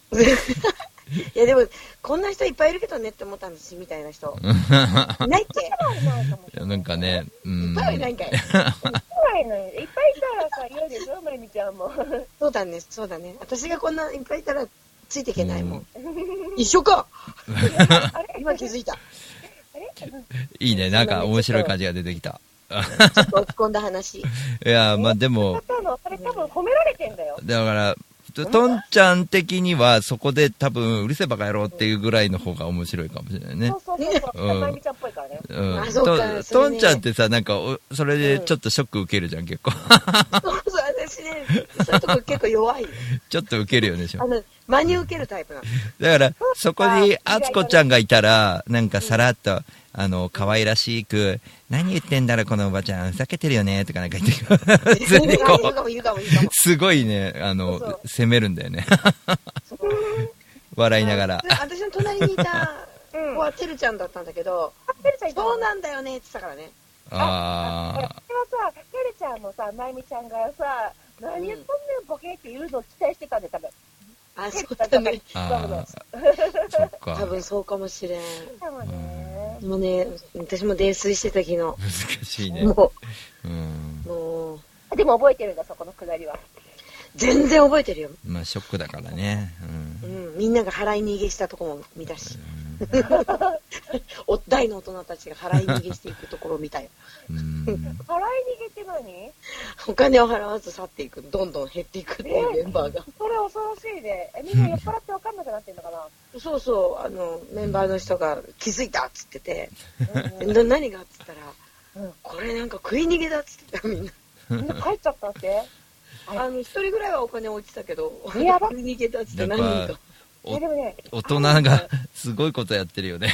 [LAUGHS] いやでも、こんな人いっぱいいるけどねって思ったんですみたいな人。[LAUGHS] ないっけいやなんかね、うん。いっぱいはいないんかい。ないのよ。いっぱいいたらさ、嫌でしょ、まゆみちゃんも。[LAUGHS] そうだね、そうだね。私がこんないっぱいいたらついていけないもん。一緒か今気づいた。いいね、なんか面白い感じが出てきた。ちょっと落ち込んだ話。いや、まあでも、たの、それ多分褒められてんだよ。だから、とトンちゃん的にはそこで多分うるせえバカ野郎っていうぐらいの方が面白いかもしれないね。そうそうそうそう。うん。ちゃんっぽいからね。うん。あそうか。とそれね。トンちゃんってさなんかおそれでちょっとショック受けるじゃん結構。そうそう、私ね、そういうとこ結構弱い。[LAUGHS] ちょっと受けるよねでしょ。あの、真に受けるタイプなの。だから、そこに、あつこちゃんがいたら、なんかさらっと、あの、可愛らしく、何言ってんだろ、このおばちゃん、ふざけてるよね、とかなんか言って、普通にこ言うすごいね、あの、責めるんだよね。[LAUGHS] 笑いながら。で私の隣にいた子はてるちゃんだったんだけど、そうなんだよねって言ってたからね。あそれはさ、てるちゃんもさ、まゆみちゃんがさ、何言っとんねん、ボケって言うのを期待してたんで、多分。あ、そうだね。あそっか多分そうかもしれん。多分ね。でもね、私も泥酔してた昨日。難しいね。もうん。う、もう、でも覚えてるんだ、そこのくだりは。全然覚えてるよ。まあ、ショックだからね。うん。うん、みんなが払い逃げしたとこも見たし。[LAUGHS] お大の大人たちが払い逃げしていくところを見たよ。うん。払い逃げって何？お金を払わず去っていく、どんどん減っていくっていうメンバーが。それ恐ろしいね。え、みんな酔っ払って分かんなくなってんのかな？そうそう、あの、メンバーの人が気づいたっつってて、な何がっつったら、これなんか食い逃げだっつってたみんな。みんな帰っちゃったって？あの、一人ぐらいはお金落ちたけど、食い逃げだっつって何人ぱか。、大人がすごいことやってるよね。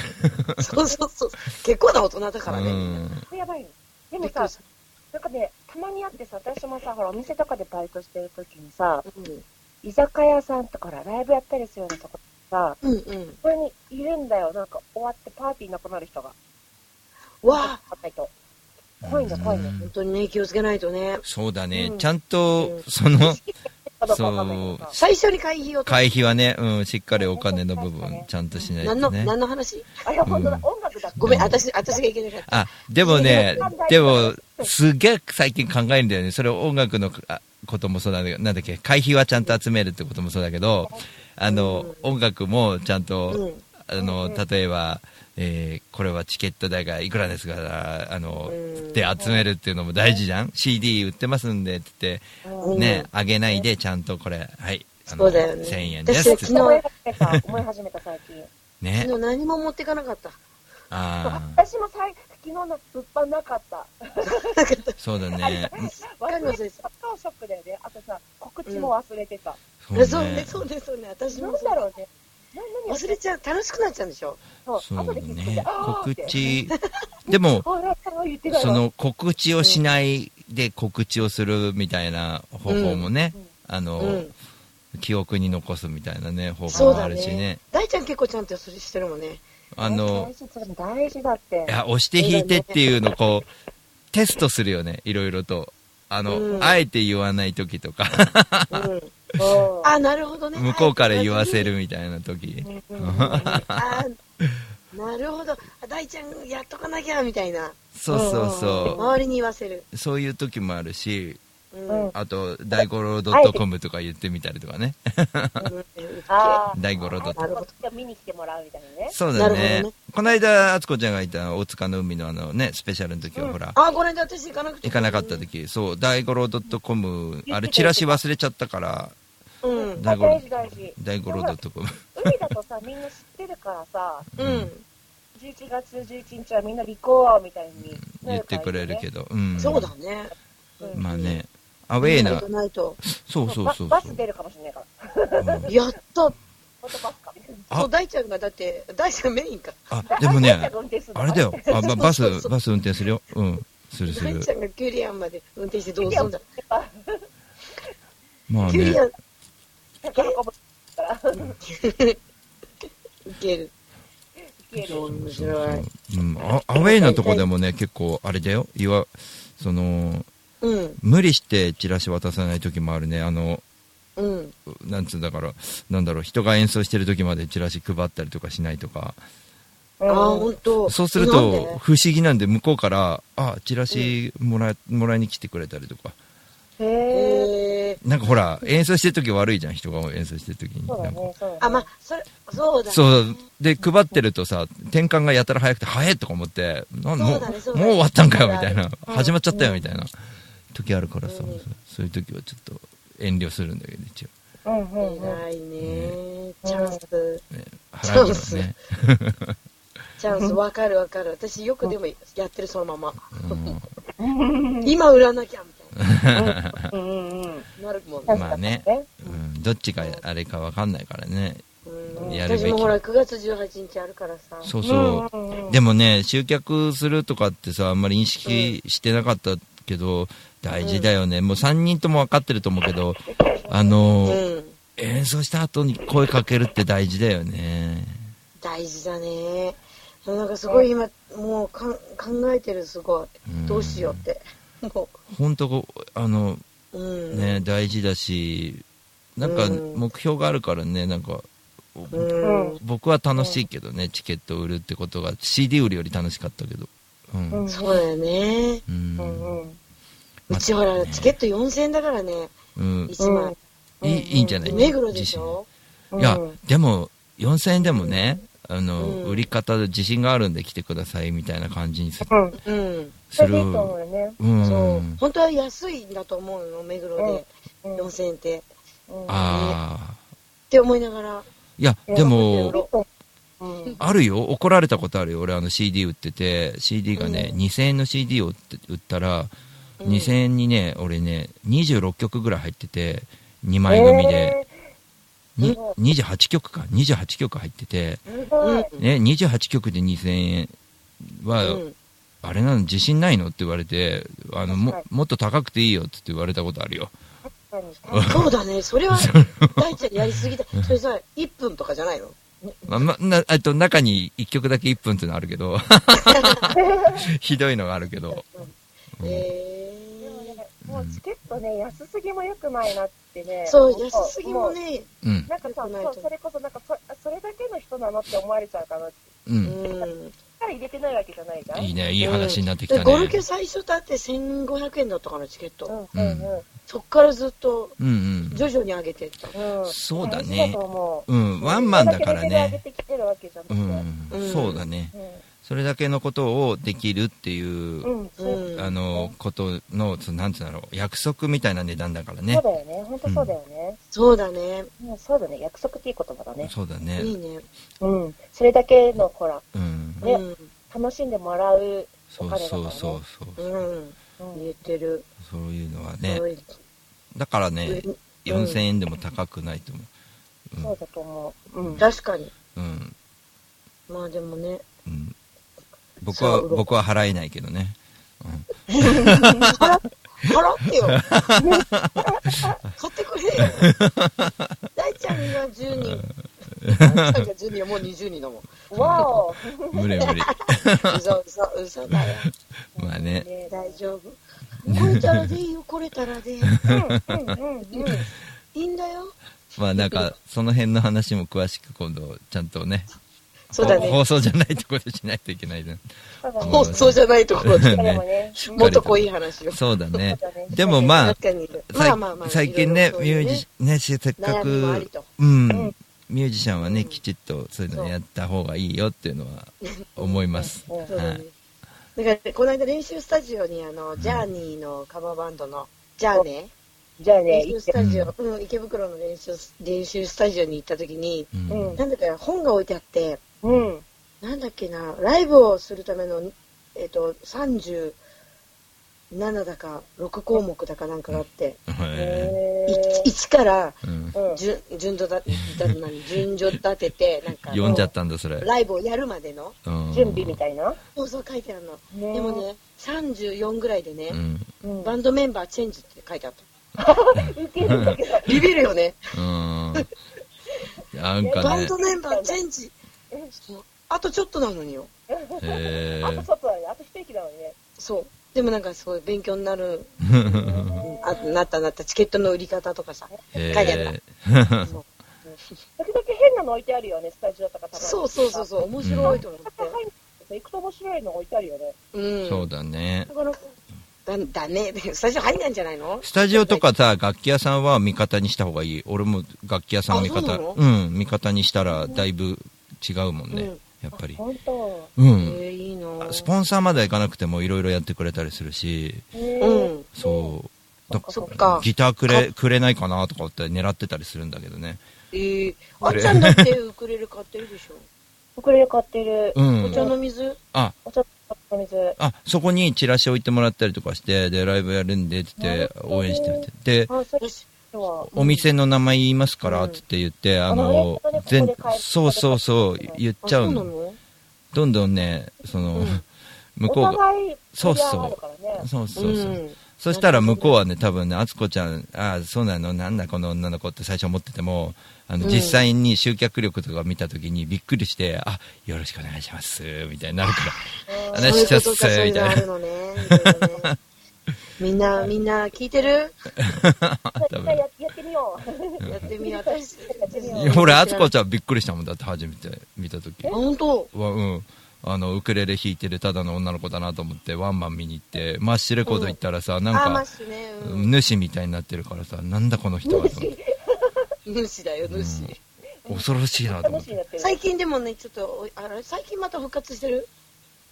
そうそうそう。結構な大人だからね。うん。やばいの。でもさ、なんかね、たまにあってさ、私もさ、ほら、お店とかでバイトしてる時にさ、居酒屋さんとか、ライブやったりするようなとこさ、うんうん。これにいるんだよ。なんか、終わってパーティーなくなる人が。わあ。怖いんだ、怖いんだ。本当にね、気をつけないとね。そうだねう。んちゃんと、その、かどうかわかんないけどそう。さ、最初に会費を。会費はね、うん、しっかりお金の部分、ちゃんとしない何の、とね。何の話？あ、いや、本当だ、うん音楽だ。ごめん、私、私がいけなかった。あ、でもね、でも、すげえ最近考えるんだよね。それ音楽のあこともそうなんだけど、なんだっけ、会費はちゃんと集めるってこともそうだけど、あの、音楽もちゃんと、あの、例えば、えーこれはチケット代がいくらですから、あの、で集めるっていうのも大事じゃん ?CD 売ってますんで、って言って、うんね、あげないでちゃんとこれ、はい、あのそうだよね1000円ですって私昨日思い始めた、最近。ね。昨日何も持っていかなかった。あ私もさい昨日の物販なかった。あ、そうだね。忘れてた超ショックだよね。あとさ、告知も忘れてた。そうそうね、ね。そうね、そうね、私もなんだろうね。忘れちゃう、楽しくなっちゃうんでしょ？そう、ね、。告知、[LAUGHS] でも、その告知をしないで告知をするみたいな方法もね、あの、うん記憶に残すみたいなね、方法もあるしねね。。大ちゃん結構ちゃんとそれしてるもんね。あの大、事だって。いや、押して引いてっていうのをこう、テストするよね、いろいろと。あの、うんあえて言わない時とか、あ、なるほどね。向こうから言わせるみたいな時。あなるほど。あ大ちゃんやっとかなきゃ、みたいな。そうそうそう周りに言わせる。そういう時もあるし、うん。あと、大五郎 .com とか言ってみたりとかね。あ大五郎 .com 見に来てもらうみたいなね。そうだね。この間、あつこちゃんがいた大塚の海のあのね、スペシャルの時はほら、あ、これで私行かなくて。行かなかった時、そう、大五郎 .com、あれ、チラシ忘れちゃったから、うん。大五郎大事大事。大五郎 .com。海だとさ、みんな知ってるからさ、うん。11月11日はみんな行こうみたいに言ってくれるけど、うん。そうだね。まあね、アウェーな行か、ないと。そうそうそうババス出るかもしれないから。やった。そう、大ちゃんがだって、大ちゃんメインか。あ、でもねあれだよ、あばバスバス運転するよ。うん、するする大ち。ゃんがキュリアンまで運転してどうすんだ。まあねキュリア、[LAUGHS] ン、宝かぶから。いける。面白い。うん、あアウェーなとこでもね、結構、あれだよ、いわ、その、うん。無理してチラシ渡さない時もあるね。あの、うん。なんつうんだから、なんだろう、人が演奏してる時までチラシ配ったりとかしないとか。あ、本当。そうすると、不思議なんで、向こうから、あ、チラシもら,、もらいに来てくれたりとか。へえ。へえ。なんかほら、演奏してる時悪いじゃん、人が演奏してる時に。そうだなんかね、そうだね。あ、まあ、それ、そうだね。そう。で、配ってるとさ、転換がやたら早くて、早いとか思って、なんもう、そうだねそうだねもう終わったんかよ、みたいな。うん始まっちゃったよ、みたいな時あるからさ、そういう時はちょっと遠慮するんだけど、一応。うんうんうん。偉いね。チャンス。チ腹にもャンス。ね。チャンス、わかるわかる。私よくでもやってる、そのまま。[LAUGHS] 今売らなきゃ、みたいな。うんうんうん。なるもんね。まあね、うん、どっちがあれかわかんないからね。やるべき私もほ。ら、9月18日あるからさ。そうそう。でもね、集客するとかってさ、あんまり認識してなかったけど、大事だよね。もう3人とも分かってると思うけど、あの、うん。演奏した後に声かけるって大事だよね。大事だね。なんかすごい今、もう考えてる、すごい。どうしようって。もほんとこう、あの、う、うん。ね、大事だし、なんかうん目標があるからね、なんか、うん。僕は楽しいけどね、チケットを売るってことが、CD 売るより楽しかったけど。うん。そうだよね。うん。うちほら、チケット4000円だからね。うん。1枚。いい、いいんじゃない？目黒でしょ？いや、でも、4000円でもね、あの、うん売り方で自信があるんで来てくださいみたいな感じにする。うん。する。それでいいと思うよね。うん。そう。本当は安いんだと思うの、目黒で。4000円って。っああ。て思いながら。いや、でも、うん。あるよ。怒られたことあるよ。俺、あの CD 売ってて、CD がね、2000円の CD を売ったら、2000円にね、俺ね、26曲ぐらい入ってて、2枚組で、に28曲か、28曲入ってて、ね、28曲で2000円は、うんあれなの、自信ないのって言われて、あの、も、もっと高くていいよって言われたことあるよ。[LAUGHS] そうだね。それは、大ちゃんやりすぎだ。[LAUGHS] それさ、1分とかじゃないの？ま、ま、な、あと中に1曲だけ1分っていうのあるけど、[LAUGHS] ひどいのがあるけど、もうチケットね、安すぎも良くないなってね。そう、思安すぎもね。うん。なんかさ、そうそれこそなんかそ、それだけの人なのって思われちゃうかなって。うん。うん。から入れてないわけじゃないじゃん。いいね、いい話になってきたでゴルね。ケ最初だって1500円だったかな、チケット。うんうんそっからずっと、うんうん。徐々に上げてった。そうだ大事ねと思。うん、ワンマンだからね。てきてるわけじゃん。うん、そうだね。それだけのことをできるっていう、うんそうあの、ことの、そのなんつうんだろう、約束みたいな値段だからねそう。だよね。本当そうだよね。そうだね。うんそうだね。約束っていい言葉だね。そうだね。いいね。うん。それだけの、ほら、うん。ね、楽しんでもらうそうお金だから、ね。そうそうそう。うん。言ってる。そういうのはねそういう。だからねうん、4000円でも高くないと思う。そうだと思う。うん。確かに。うん。まあでもね。僕は、僕は払えないけどね。払ってよ。[LAUGHS] 買ってくれよ。大ちゃんが10人。大ちゃんが10人はもう20人だもん。わお無理無理。嘘嘘嘘だよ。まあね。ね大丈夫。これたらでいいよ、これたらで。うん、うん、うん。いいんだよ。まあなんか、その辺の話も詳しく今度、ちゃんとね。そうだね。放送じゃないところでしないといけないね。放送じゃないところでね。[LAUGHS] もっと濃い話を。そうだね。でもまあ確かに、さいまあまあまあ最近ねミュージ、ね、せっかくと、うん。うん、ミュージシャンはね、きちっとそういうのやった方がいいよっていうのは思います。[LAUGHS] そうだね。はい。だから、この間練習スタジオに、あの、ジャーニーのカバーバンドの、じゃあね。じゃあね練習スタジオ、うん、池袋の練習、練習スタジオに行った時に、うん。なんだか本が置いてあって、うん。なんだっけな、ライブをするための、えっ、と、37だか、6項目だかなんかがあって、い1から順順序だだ何 [LAUGHS] 順序立てて、なんか、読んじゃったんだ、それ。ライブをやるまでのうん準備みたいな？そうそう書いてあるの。ねでもね、34ぐらいでね、うんバンドメンバーチェンジって書いてあった。[LAUGHS] ビビるよね。うん。[LAUGHS] なんかねバンド、メンバーチェンジ。とちょっとなのによ。へあとちょっとだね。あと一息だのにね。そう。でもなんかすごい勉強になる、[LAUGHS] あなったなったチケットの売り方とかさ、書いてあった。へそう時々変なの置いてあるよね、スタジオとかたまに。そうそうそうそう、面白いと思って。行くと面白いの置いてあるよね。うん。そうだね。だから、だだね。スタジオ入んないんじゃないの？スタジオとかさ、楽器屋さんは味方にした方がいい。俺も楽器屋さん味方、あそうなの？うん、味方にしたらだいぶ違うもんね。うんやっぱり。本当？うん。えー、いいのスポンサーまではいかなくてもいろいろやってくれたりするし、うん。そう。そっか。ギターくれ、くれないかなとかって狙ってたりするんだけどね。えー、あっちゃんだってウクレレ買ってるでしょ。ウクレレ買ってる。うんお茶の水？あ、お茶の水。あ、そこにチラシ置いてもらったりとかして、で、ライブやるんで、つって、応援してみて。で。お店の名前言いますから、つって言って、あのあのね、全そうそうそう、言っちゃうの。の？どんどんね、その、[LAUGHS] 向こうが、そうそう、そう。そうそう。うん。そしたら向こうはね、多分ね、あつこちゃん、ああ、そうなの、なんだこの女の子って最初思ってても、あの、うん。実際に集客力とか見たときにびっくりして、あ、よろしくお願いします、みたいになるから、話しちゃっす、みたいな。[LAUGHS] みんな、みんな聞いてる？ややってみよう。やってみよう、私。やってみよういや俺、あつこちゃんびっくりしたもんだって初めて見たとき。本当？はうん。あの、ウクレレ弾いてるただの女の子だなと思って、ワンマン見に行って、マッシュレコード行ったらさ、なんあ、マか、ッシュね。主みたいになってるからさ、なんだこの人はと思って。うん。主だよ、主。恐ろしいなと思って。最近でもね、ちょっと、おあれ、最近また復活してる？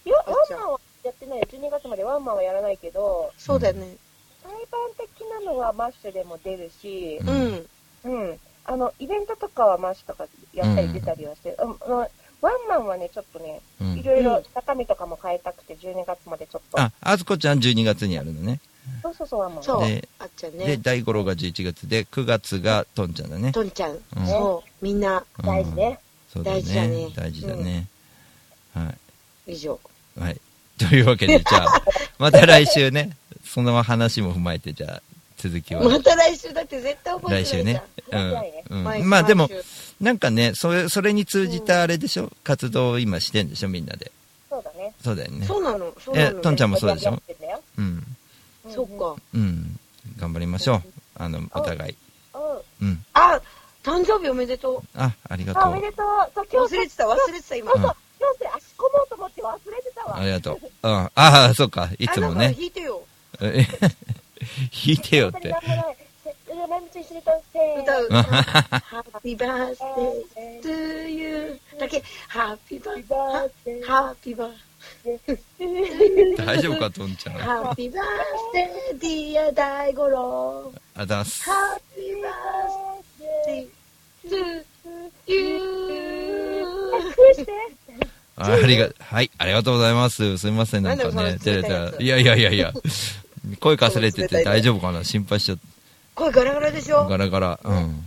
いや、ワンマンはやってないよ。12月までワンマンはやらないけど、そうだよね。裁判的なのはマッシュでも出るし、うん。うん。あの、イベントとかはマッシュとかやったり出たりはしてる。うんあのワンマンはね、ちょっとね、うんいろいろ中身とかも変えたくて、12月までちょっと。あ、あつこちゃん12月にやるのね。そうそうそう、ワンマン。そうで、あっちゃんで、ね。大五郎が11月で、9月がトンちゃんだね。とんちゃん。うんそう。みんな、うん大事ね。そうだね。大事だね大事だね。は以上。い。はい。というわけで、じゃあ、また来週ね、その話も踏まえて、じゃあ、続きは。また来週だって絶対覚え来週てないじゃん。ね。うん。毎うん、まあでもなんかね、それ、それに通じたあれでしょ、活動を今してんでしょ？みんなで。そうだね。そうだよね。そうなの、そうなの。えトンちゃんもそうでしょ？やってんだようん。そっか。うん。頑張りましょう。あの、お互い。うん。うん。あ、誕生日おめでとう。あ、ありがとあ、おめう。でとう。そう、今日忘れてた、忘れてた、今そう。そう、今日それ足込もうと思って忘れてたわ。ありがとう。うん。ああ、そうか。いつもね。弾いてよ。え [LAUGHS] 弾いてよって本当になん。もない。せライブ中一緒に歌うせーの歌う。Happy birthday to you だけ Happy birthday Happy birthday [LAUGHS] 大丈夫か、トンちゃん。Happy birthday dear 大五郎あざっす。Happy birthday to you あありが、はい、ありがとうございます。すみません、なんかね、照れたいやついやいやいや声かすれてて大丈夫かな？心配しちゃっ声ガラガラでしょ？ガラガラ。うん。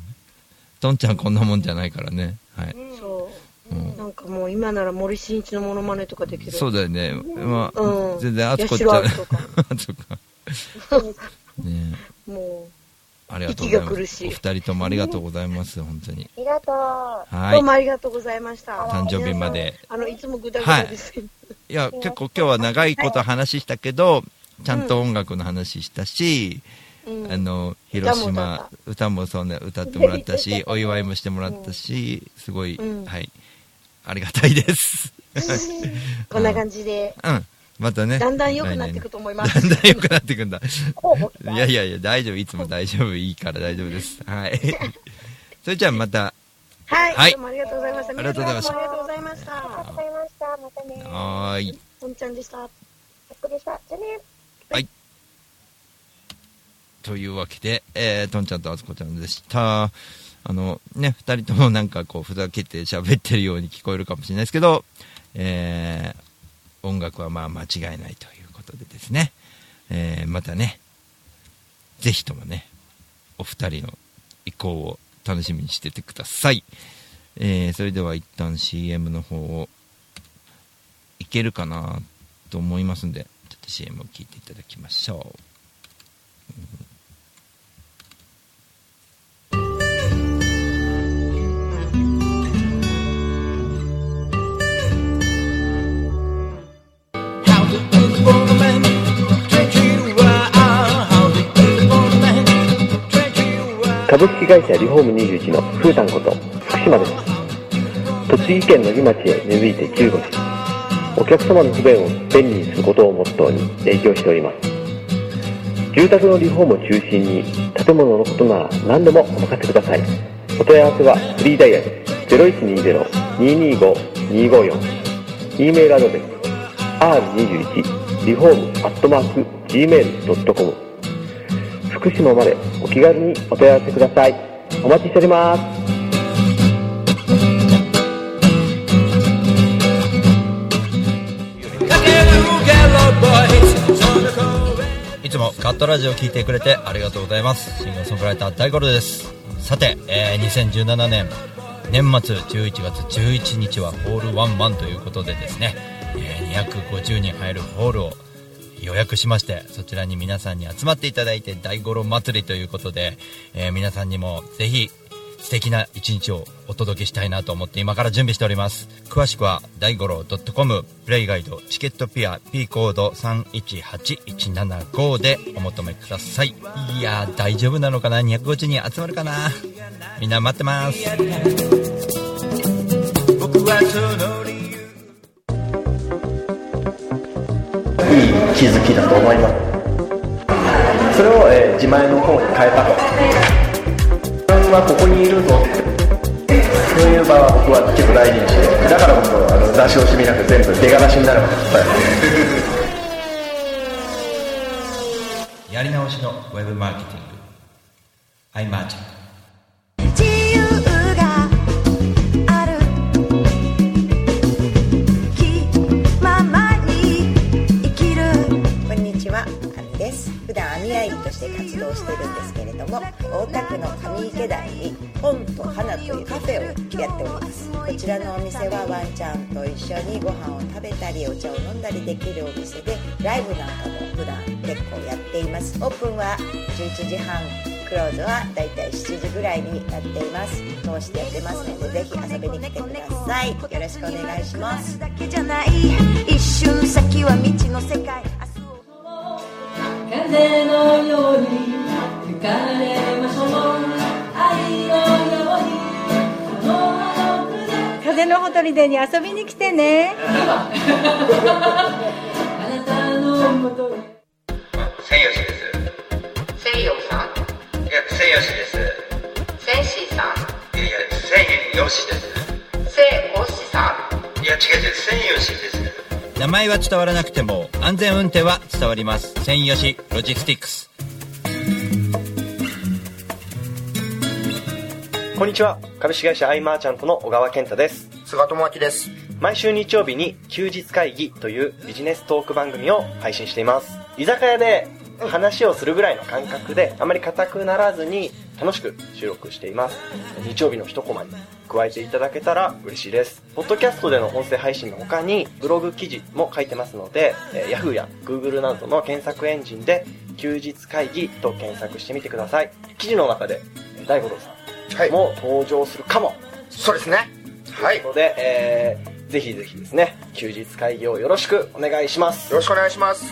トンちゃんこんなもんじゃないからね。はい。そううんなんかもう今なら森進一のモノマネとかできるそうだよね。まあ、うん全然、あつこちゃん。八代亜紀とかそっか。[LAUGHS] [LAUGHS] ねもありがとうございます。お二人ともありがとうございます、本当に。ありがとう。はいうどうも。ありがとうございました誕生日まであのいつもグダグダですいや、結構今日は長いこと話したけど、ちゃんと音楽の話したし、うんあの、広島、歌もそうね、歌ってもらったし、[LAUGHS] お祝いもしてもらったし、すごい、うんはい、ありがたいです。[LAUGHS] こんな感じでうん。またね。だんだん良くなっていくと思います [LAUGHS] だんだん良くなっていくんだ。いやいやいや、大丈夫。いつも大丈夫。いいから大丈夫です。はい。[LAUGHS] それじゃあまた、はい、はいどうもありがとうございました。ありがとうございましたありがとうございました。ありがとうございました。またね。はーい。ぽんちゃんでした。お疲れでした。じゃあね。というわけで、えー、とんちゃんとあつこちゃんでした。あの、ね、二人ともなんかこう、ふざけて喋ってるように聞こえるかもしれないですけど、えー、音楽はまあ間違いないということでですね、えー、またね、ぜひともね、お二人の意向を楽しみにしててください。えー、それでは一旦 CM の方を、いけるかなと思いますんで、ちょっと CM を聞いていただきましょう。株式会社リフォーム21のふーたんこと福島です。栃木県の木町へ根付いて15年お客様の不便を便利にすることをモットーに営業しております。住宅のリフォームを中心に建物のことなら何でもお任せください。お問い合わせはフリーダイヤル0120-225-254 e メールアドレス r21 リフォームアットマーク gmail.com 福島までお気軽にお問い合わせください。お待ちしております。いつもカットラジオを聞いてくれてありがとうございます。シンガーソングライター大五郎です。さて、えー2017年年末11月11日はホールワンマンということでですね、えー250人入るホールを予約しましてそちらに皆さんに集まっていただいて大五郎祭りということで、えー皆さんにもぜひ素敵な一日をお届けしたいなと思って今から準備しております。詳しくは大五郎 .com プレイガイドチケットピア P コード318175でお求めください。いやー大丈夫なのかな？250人集まるかな？みんな待ってます。気づきだと思います。それを、えー自前の方に変えたと。自分はここにいるぞ。そういう場は僕は結構大事にしてだからこそあの出し惜しみなく全部出がらしになる。まで伝えやり直しのウェブマーケティング。アイマーチャン自大田区の上池台に本と花というカフェをやっております。こちらのお店はワンちゃんと一緒にご飯を食べたりお茶を飲んだりできるお店で、ライブなんかも普段結構やっています。オープンは11時半。クローズはだいたい7時ぐらいになっています通してやってますのでぜひ遊びに来てくださいよろしくお願いします風のように吹かれましょう。愛のようにこの葉の筆風のほとりでに遊びに来てね。あなたのもとです。西洋さんいや千吉です。センシーさんいやいやです。セイオシさいや違う違う千吉です名前は伝わらなくても安全運転は伝わります。専用しロジスティックス。こんにちは。株式会社アイマーチャントの小川健太です。菅智明です。毎週日曜日に休日会議というビジネストーク番組を配信しています。居酒屋で話をするぐらいの感覚であまり硬くならずに楽しく収録しています。日曜日の一コマに加えていただけたら嬉しいです。ポッドキャストでの音声配信の他にブログ記事も書いてますので、えー Yahoo や Google などの検索エンジンで休日会議と検索してみてください。記事の中でえー大五郎さんも登場するかも、そうですね。はい。ということで、えーぜひぜひですね休日会議をよろしくお願いします。よろしくお願いします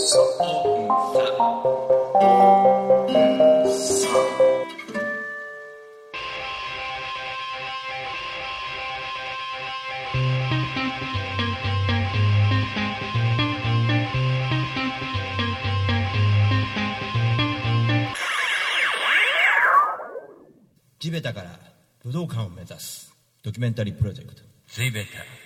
地べたから武道館を目指すドキュメンタリープロジェクト。地べた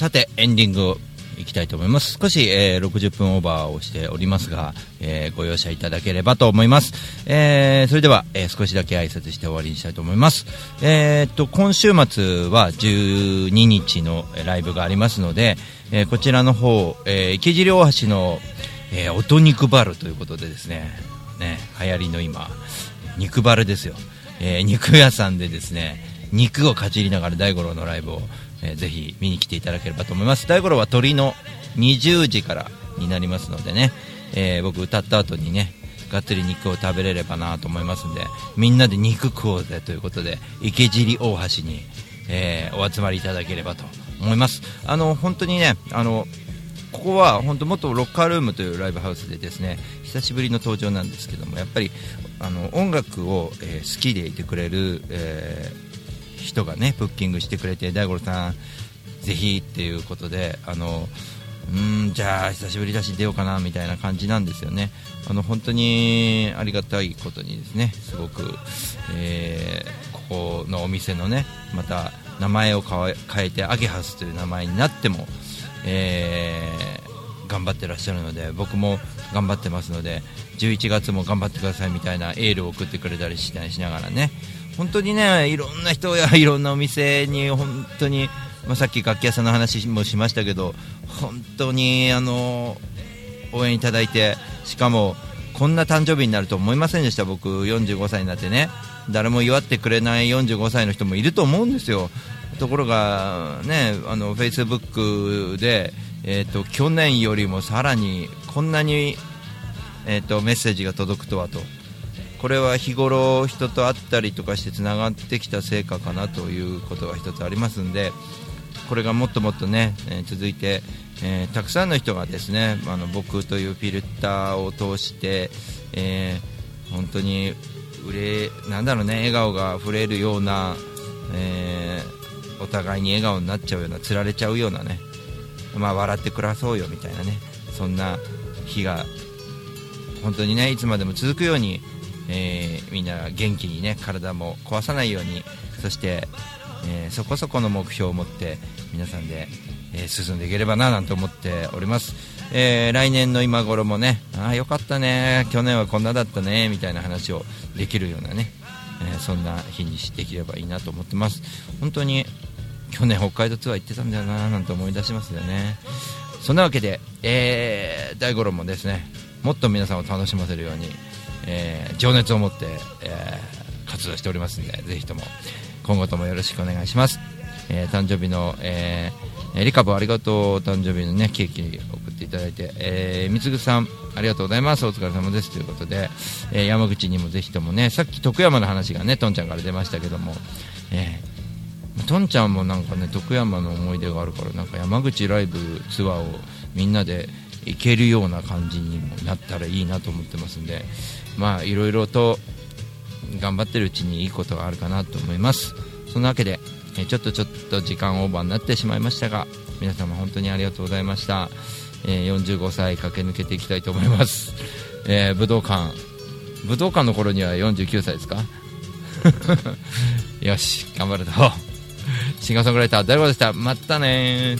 さてエンディングいきたいと思います。少し、えー60分オーバーをしておりますが、えーご容赦いただければと思います、えーそれでは、え少しだけ挨拶して終わりにしたいと思います。えっと今週末は12日のライブがありますので、えこちらの方、えー池尻大橋の、え音肉バルということでですねね流行りの今肉バルですよ、え肉屋さんでですね肉をかじりながら大五郎のライブを、えーぜひ見に来ていただければと思います。大五郎は鳥の20時からになりますのでね、えー僕歌った後にねがっつり肉を食べれればなと思いますんでみんなで肉食おうぜということで池尻大橋に、えーお集まりいただければと思います。あの本当にねあのここは本当元ロッカールームというライブハウスでですね久しぶりの登場なんですけどもやっぱりあの音楽を、えー好きでいてくれる、えー人がねブッキングしてくれて大五郎さんぜひっていうことであのうんじゃあ久しぶりだし出ようかなみたいな感じなんですよね。あの本当にありがたいことにですねすごく、えーここのお店のねまた名前を変えてアゲハスという名前になっても、えー頑張ってらっしゃるので僕も頑張ってますので11月も頑張ってくださいみたいなエールを送ってくれたりしたりしながらね本当にねいろんな人や [LAUGHS] いろんなお店に本当に、まあ、さっき楽器屋さんの話もしましたけど本当にあの応援いただいてしかもこんな誕生日になると思いませんでした僕45歳になってね。誰も祝ってくれない45歳の人もいると思うんですよ。ところがねあの Facebook で、えー、と去年よりもさらにこんなに、えー、とメッセージが届くとはと。これは日頃人と会ったりとかしてつながってきた成果かなということが一つありますんでこれがもっともっとね、えー続いて、えーたくさんの人がですねあの僕というフィルターを通して、えー本当に売れなんだろうね笑顔が溢れるような、えお互いに笑顔になっちゃうようなつられちゃうようなねまあ笑って暮らそうよみたいなねそんな日が本当にねいつまでも続くように、えーみんな元気にね体も壊さないようにそして、えーそこそこの目標を持って皆さんで、えー進んでいければななんて思っております、え来年の今頃もねああよかったね去年はこんなだったねみたいな話をできるようなね、えそんな日にできればいいなと思ってます。本当に去年北海道ツアー行ってたんだよななんて思い出しますよね。そんなわけで、えー大五郎もですねもっと皆さんを楽しませるように、えー情熱を持って、えー活動しておりますんでぜひとも今後ともよろしくお願いします、えー誕生日の、えーえーリカボありがとう誕生日のねケーキ送っていただいて、えー、みつぐさんありがとうございます。お疲れ様です。ということで、えー山口にもぜひともねさっき徳山の話がねとんちゃんから出ましたけども、えーとんちゃんもなんかね徳山の思い出があるからなんか山口ライブツアーをみんなで行けるような感じにもなったらいいなと思ってますんでまあいろいろと頑張ってるうちにいいことがあるかなと思います。そんなわけでえちょっとちょっと時間オーバーになってしまいましたが皆様本当にありがとうございました、えー45歳駆け抜けていきたいと思います、えー武道館。武道館の頃には49歳ですか？[LAUGHS] よし頑張るとシンガーソングライター大悟でした。またね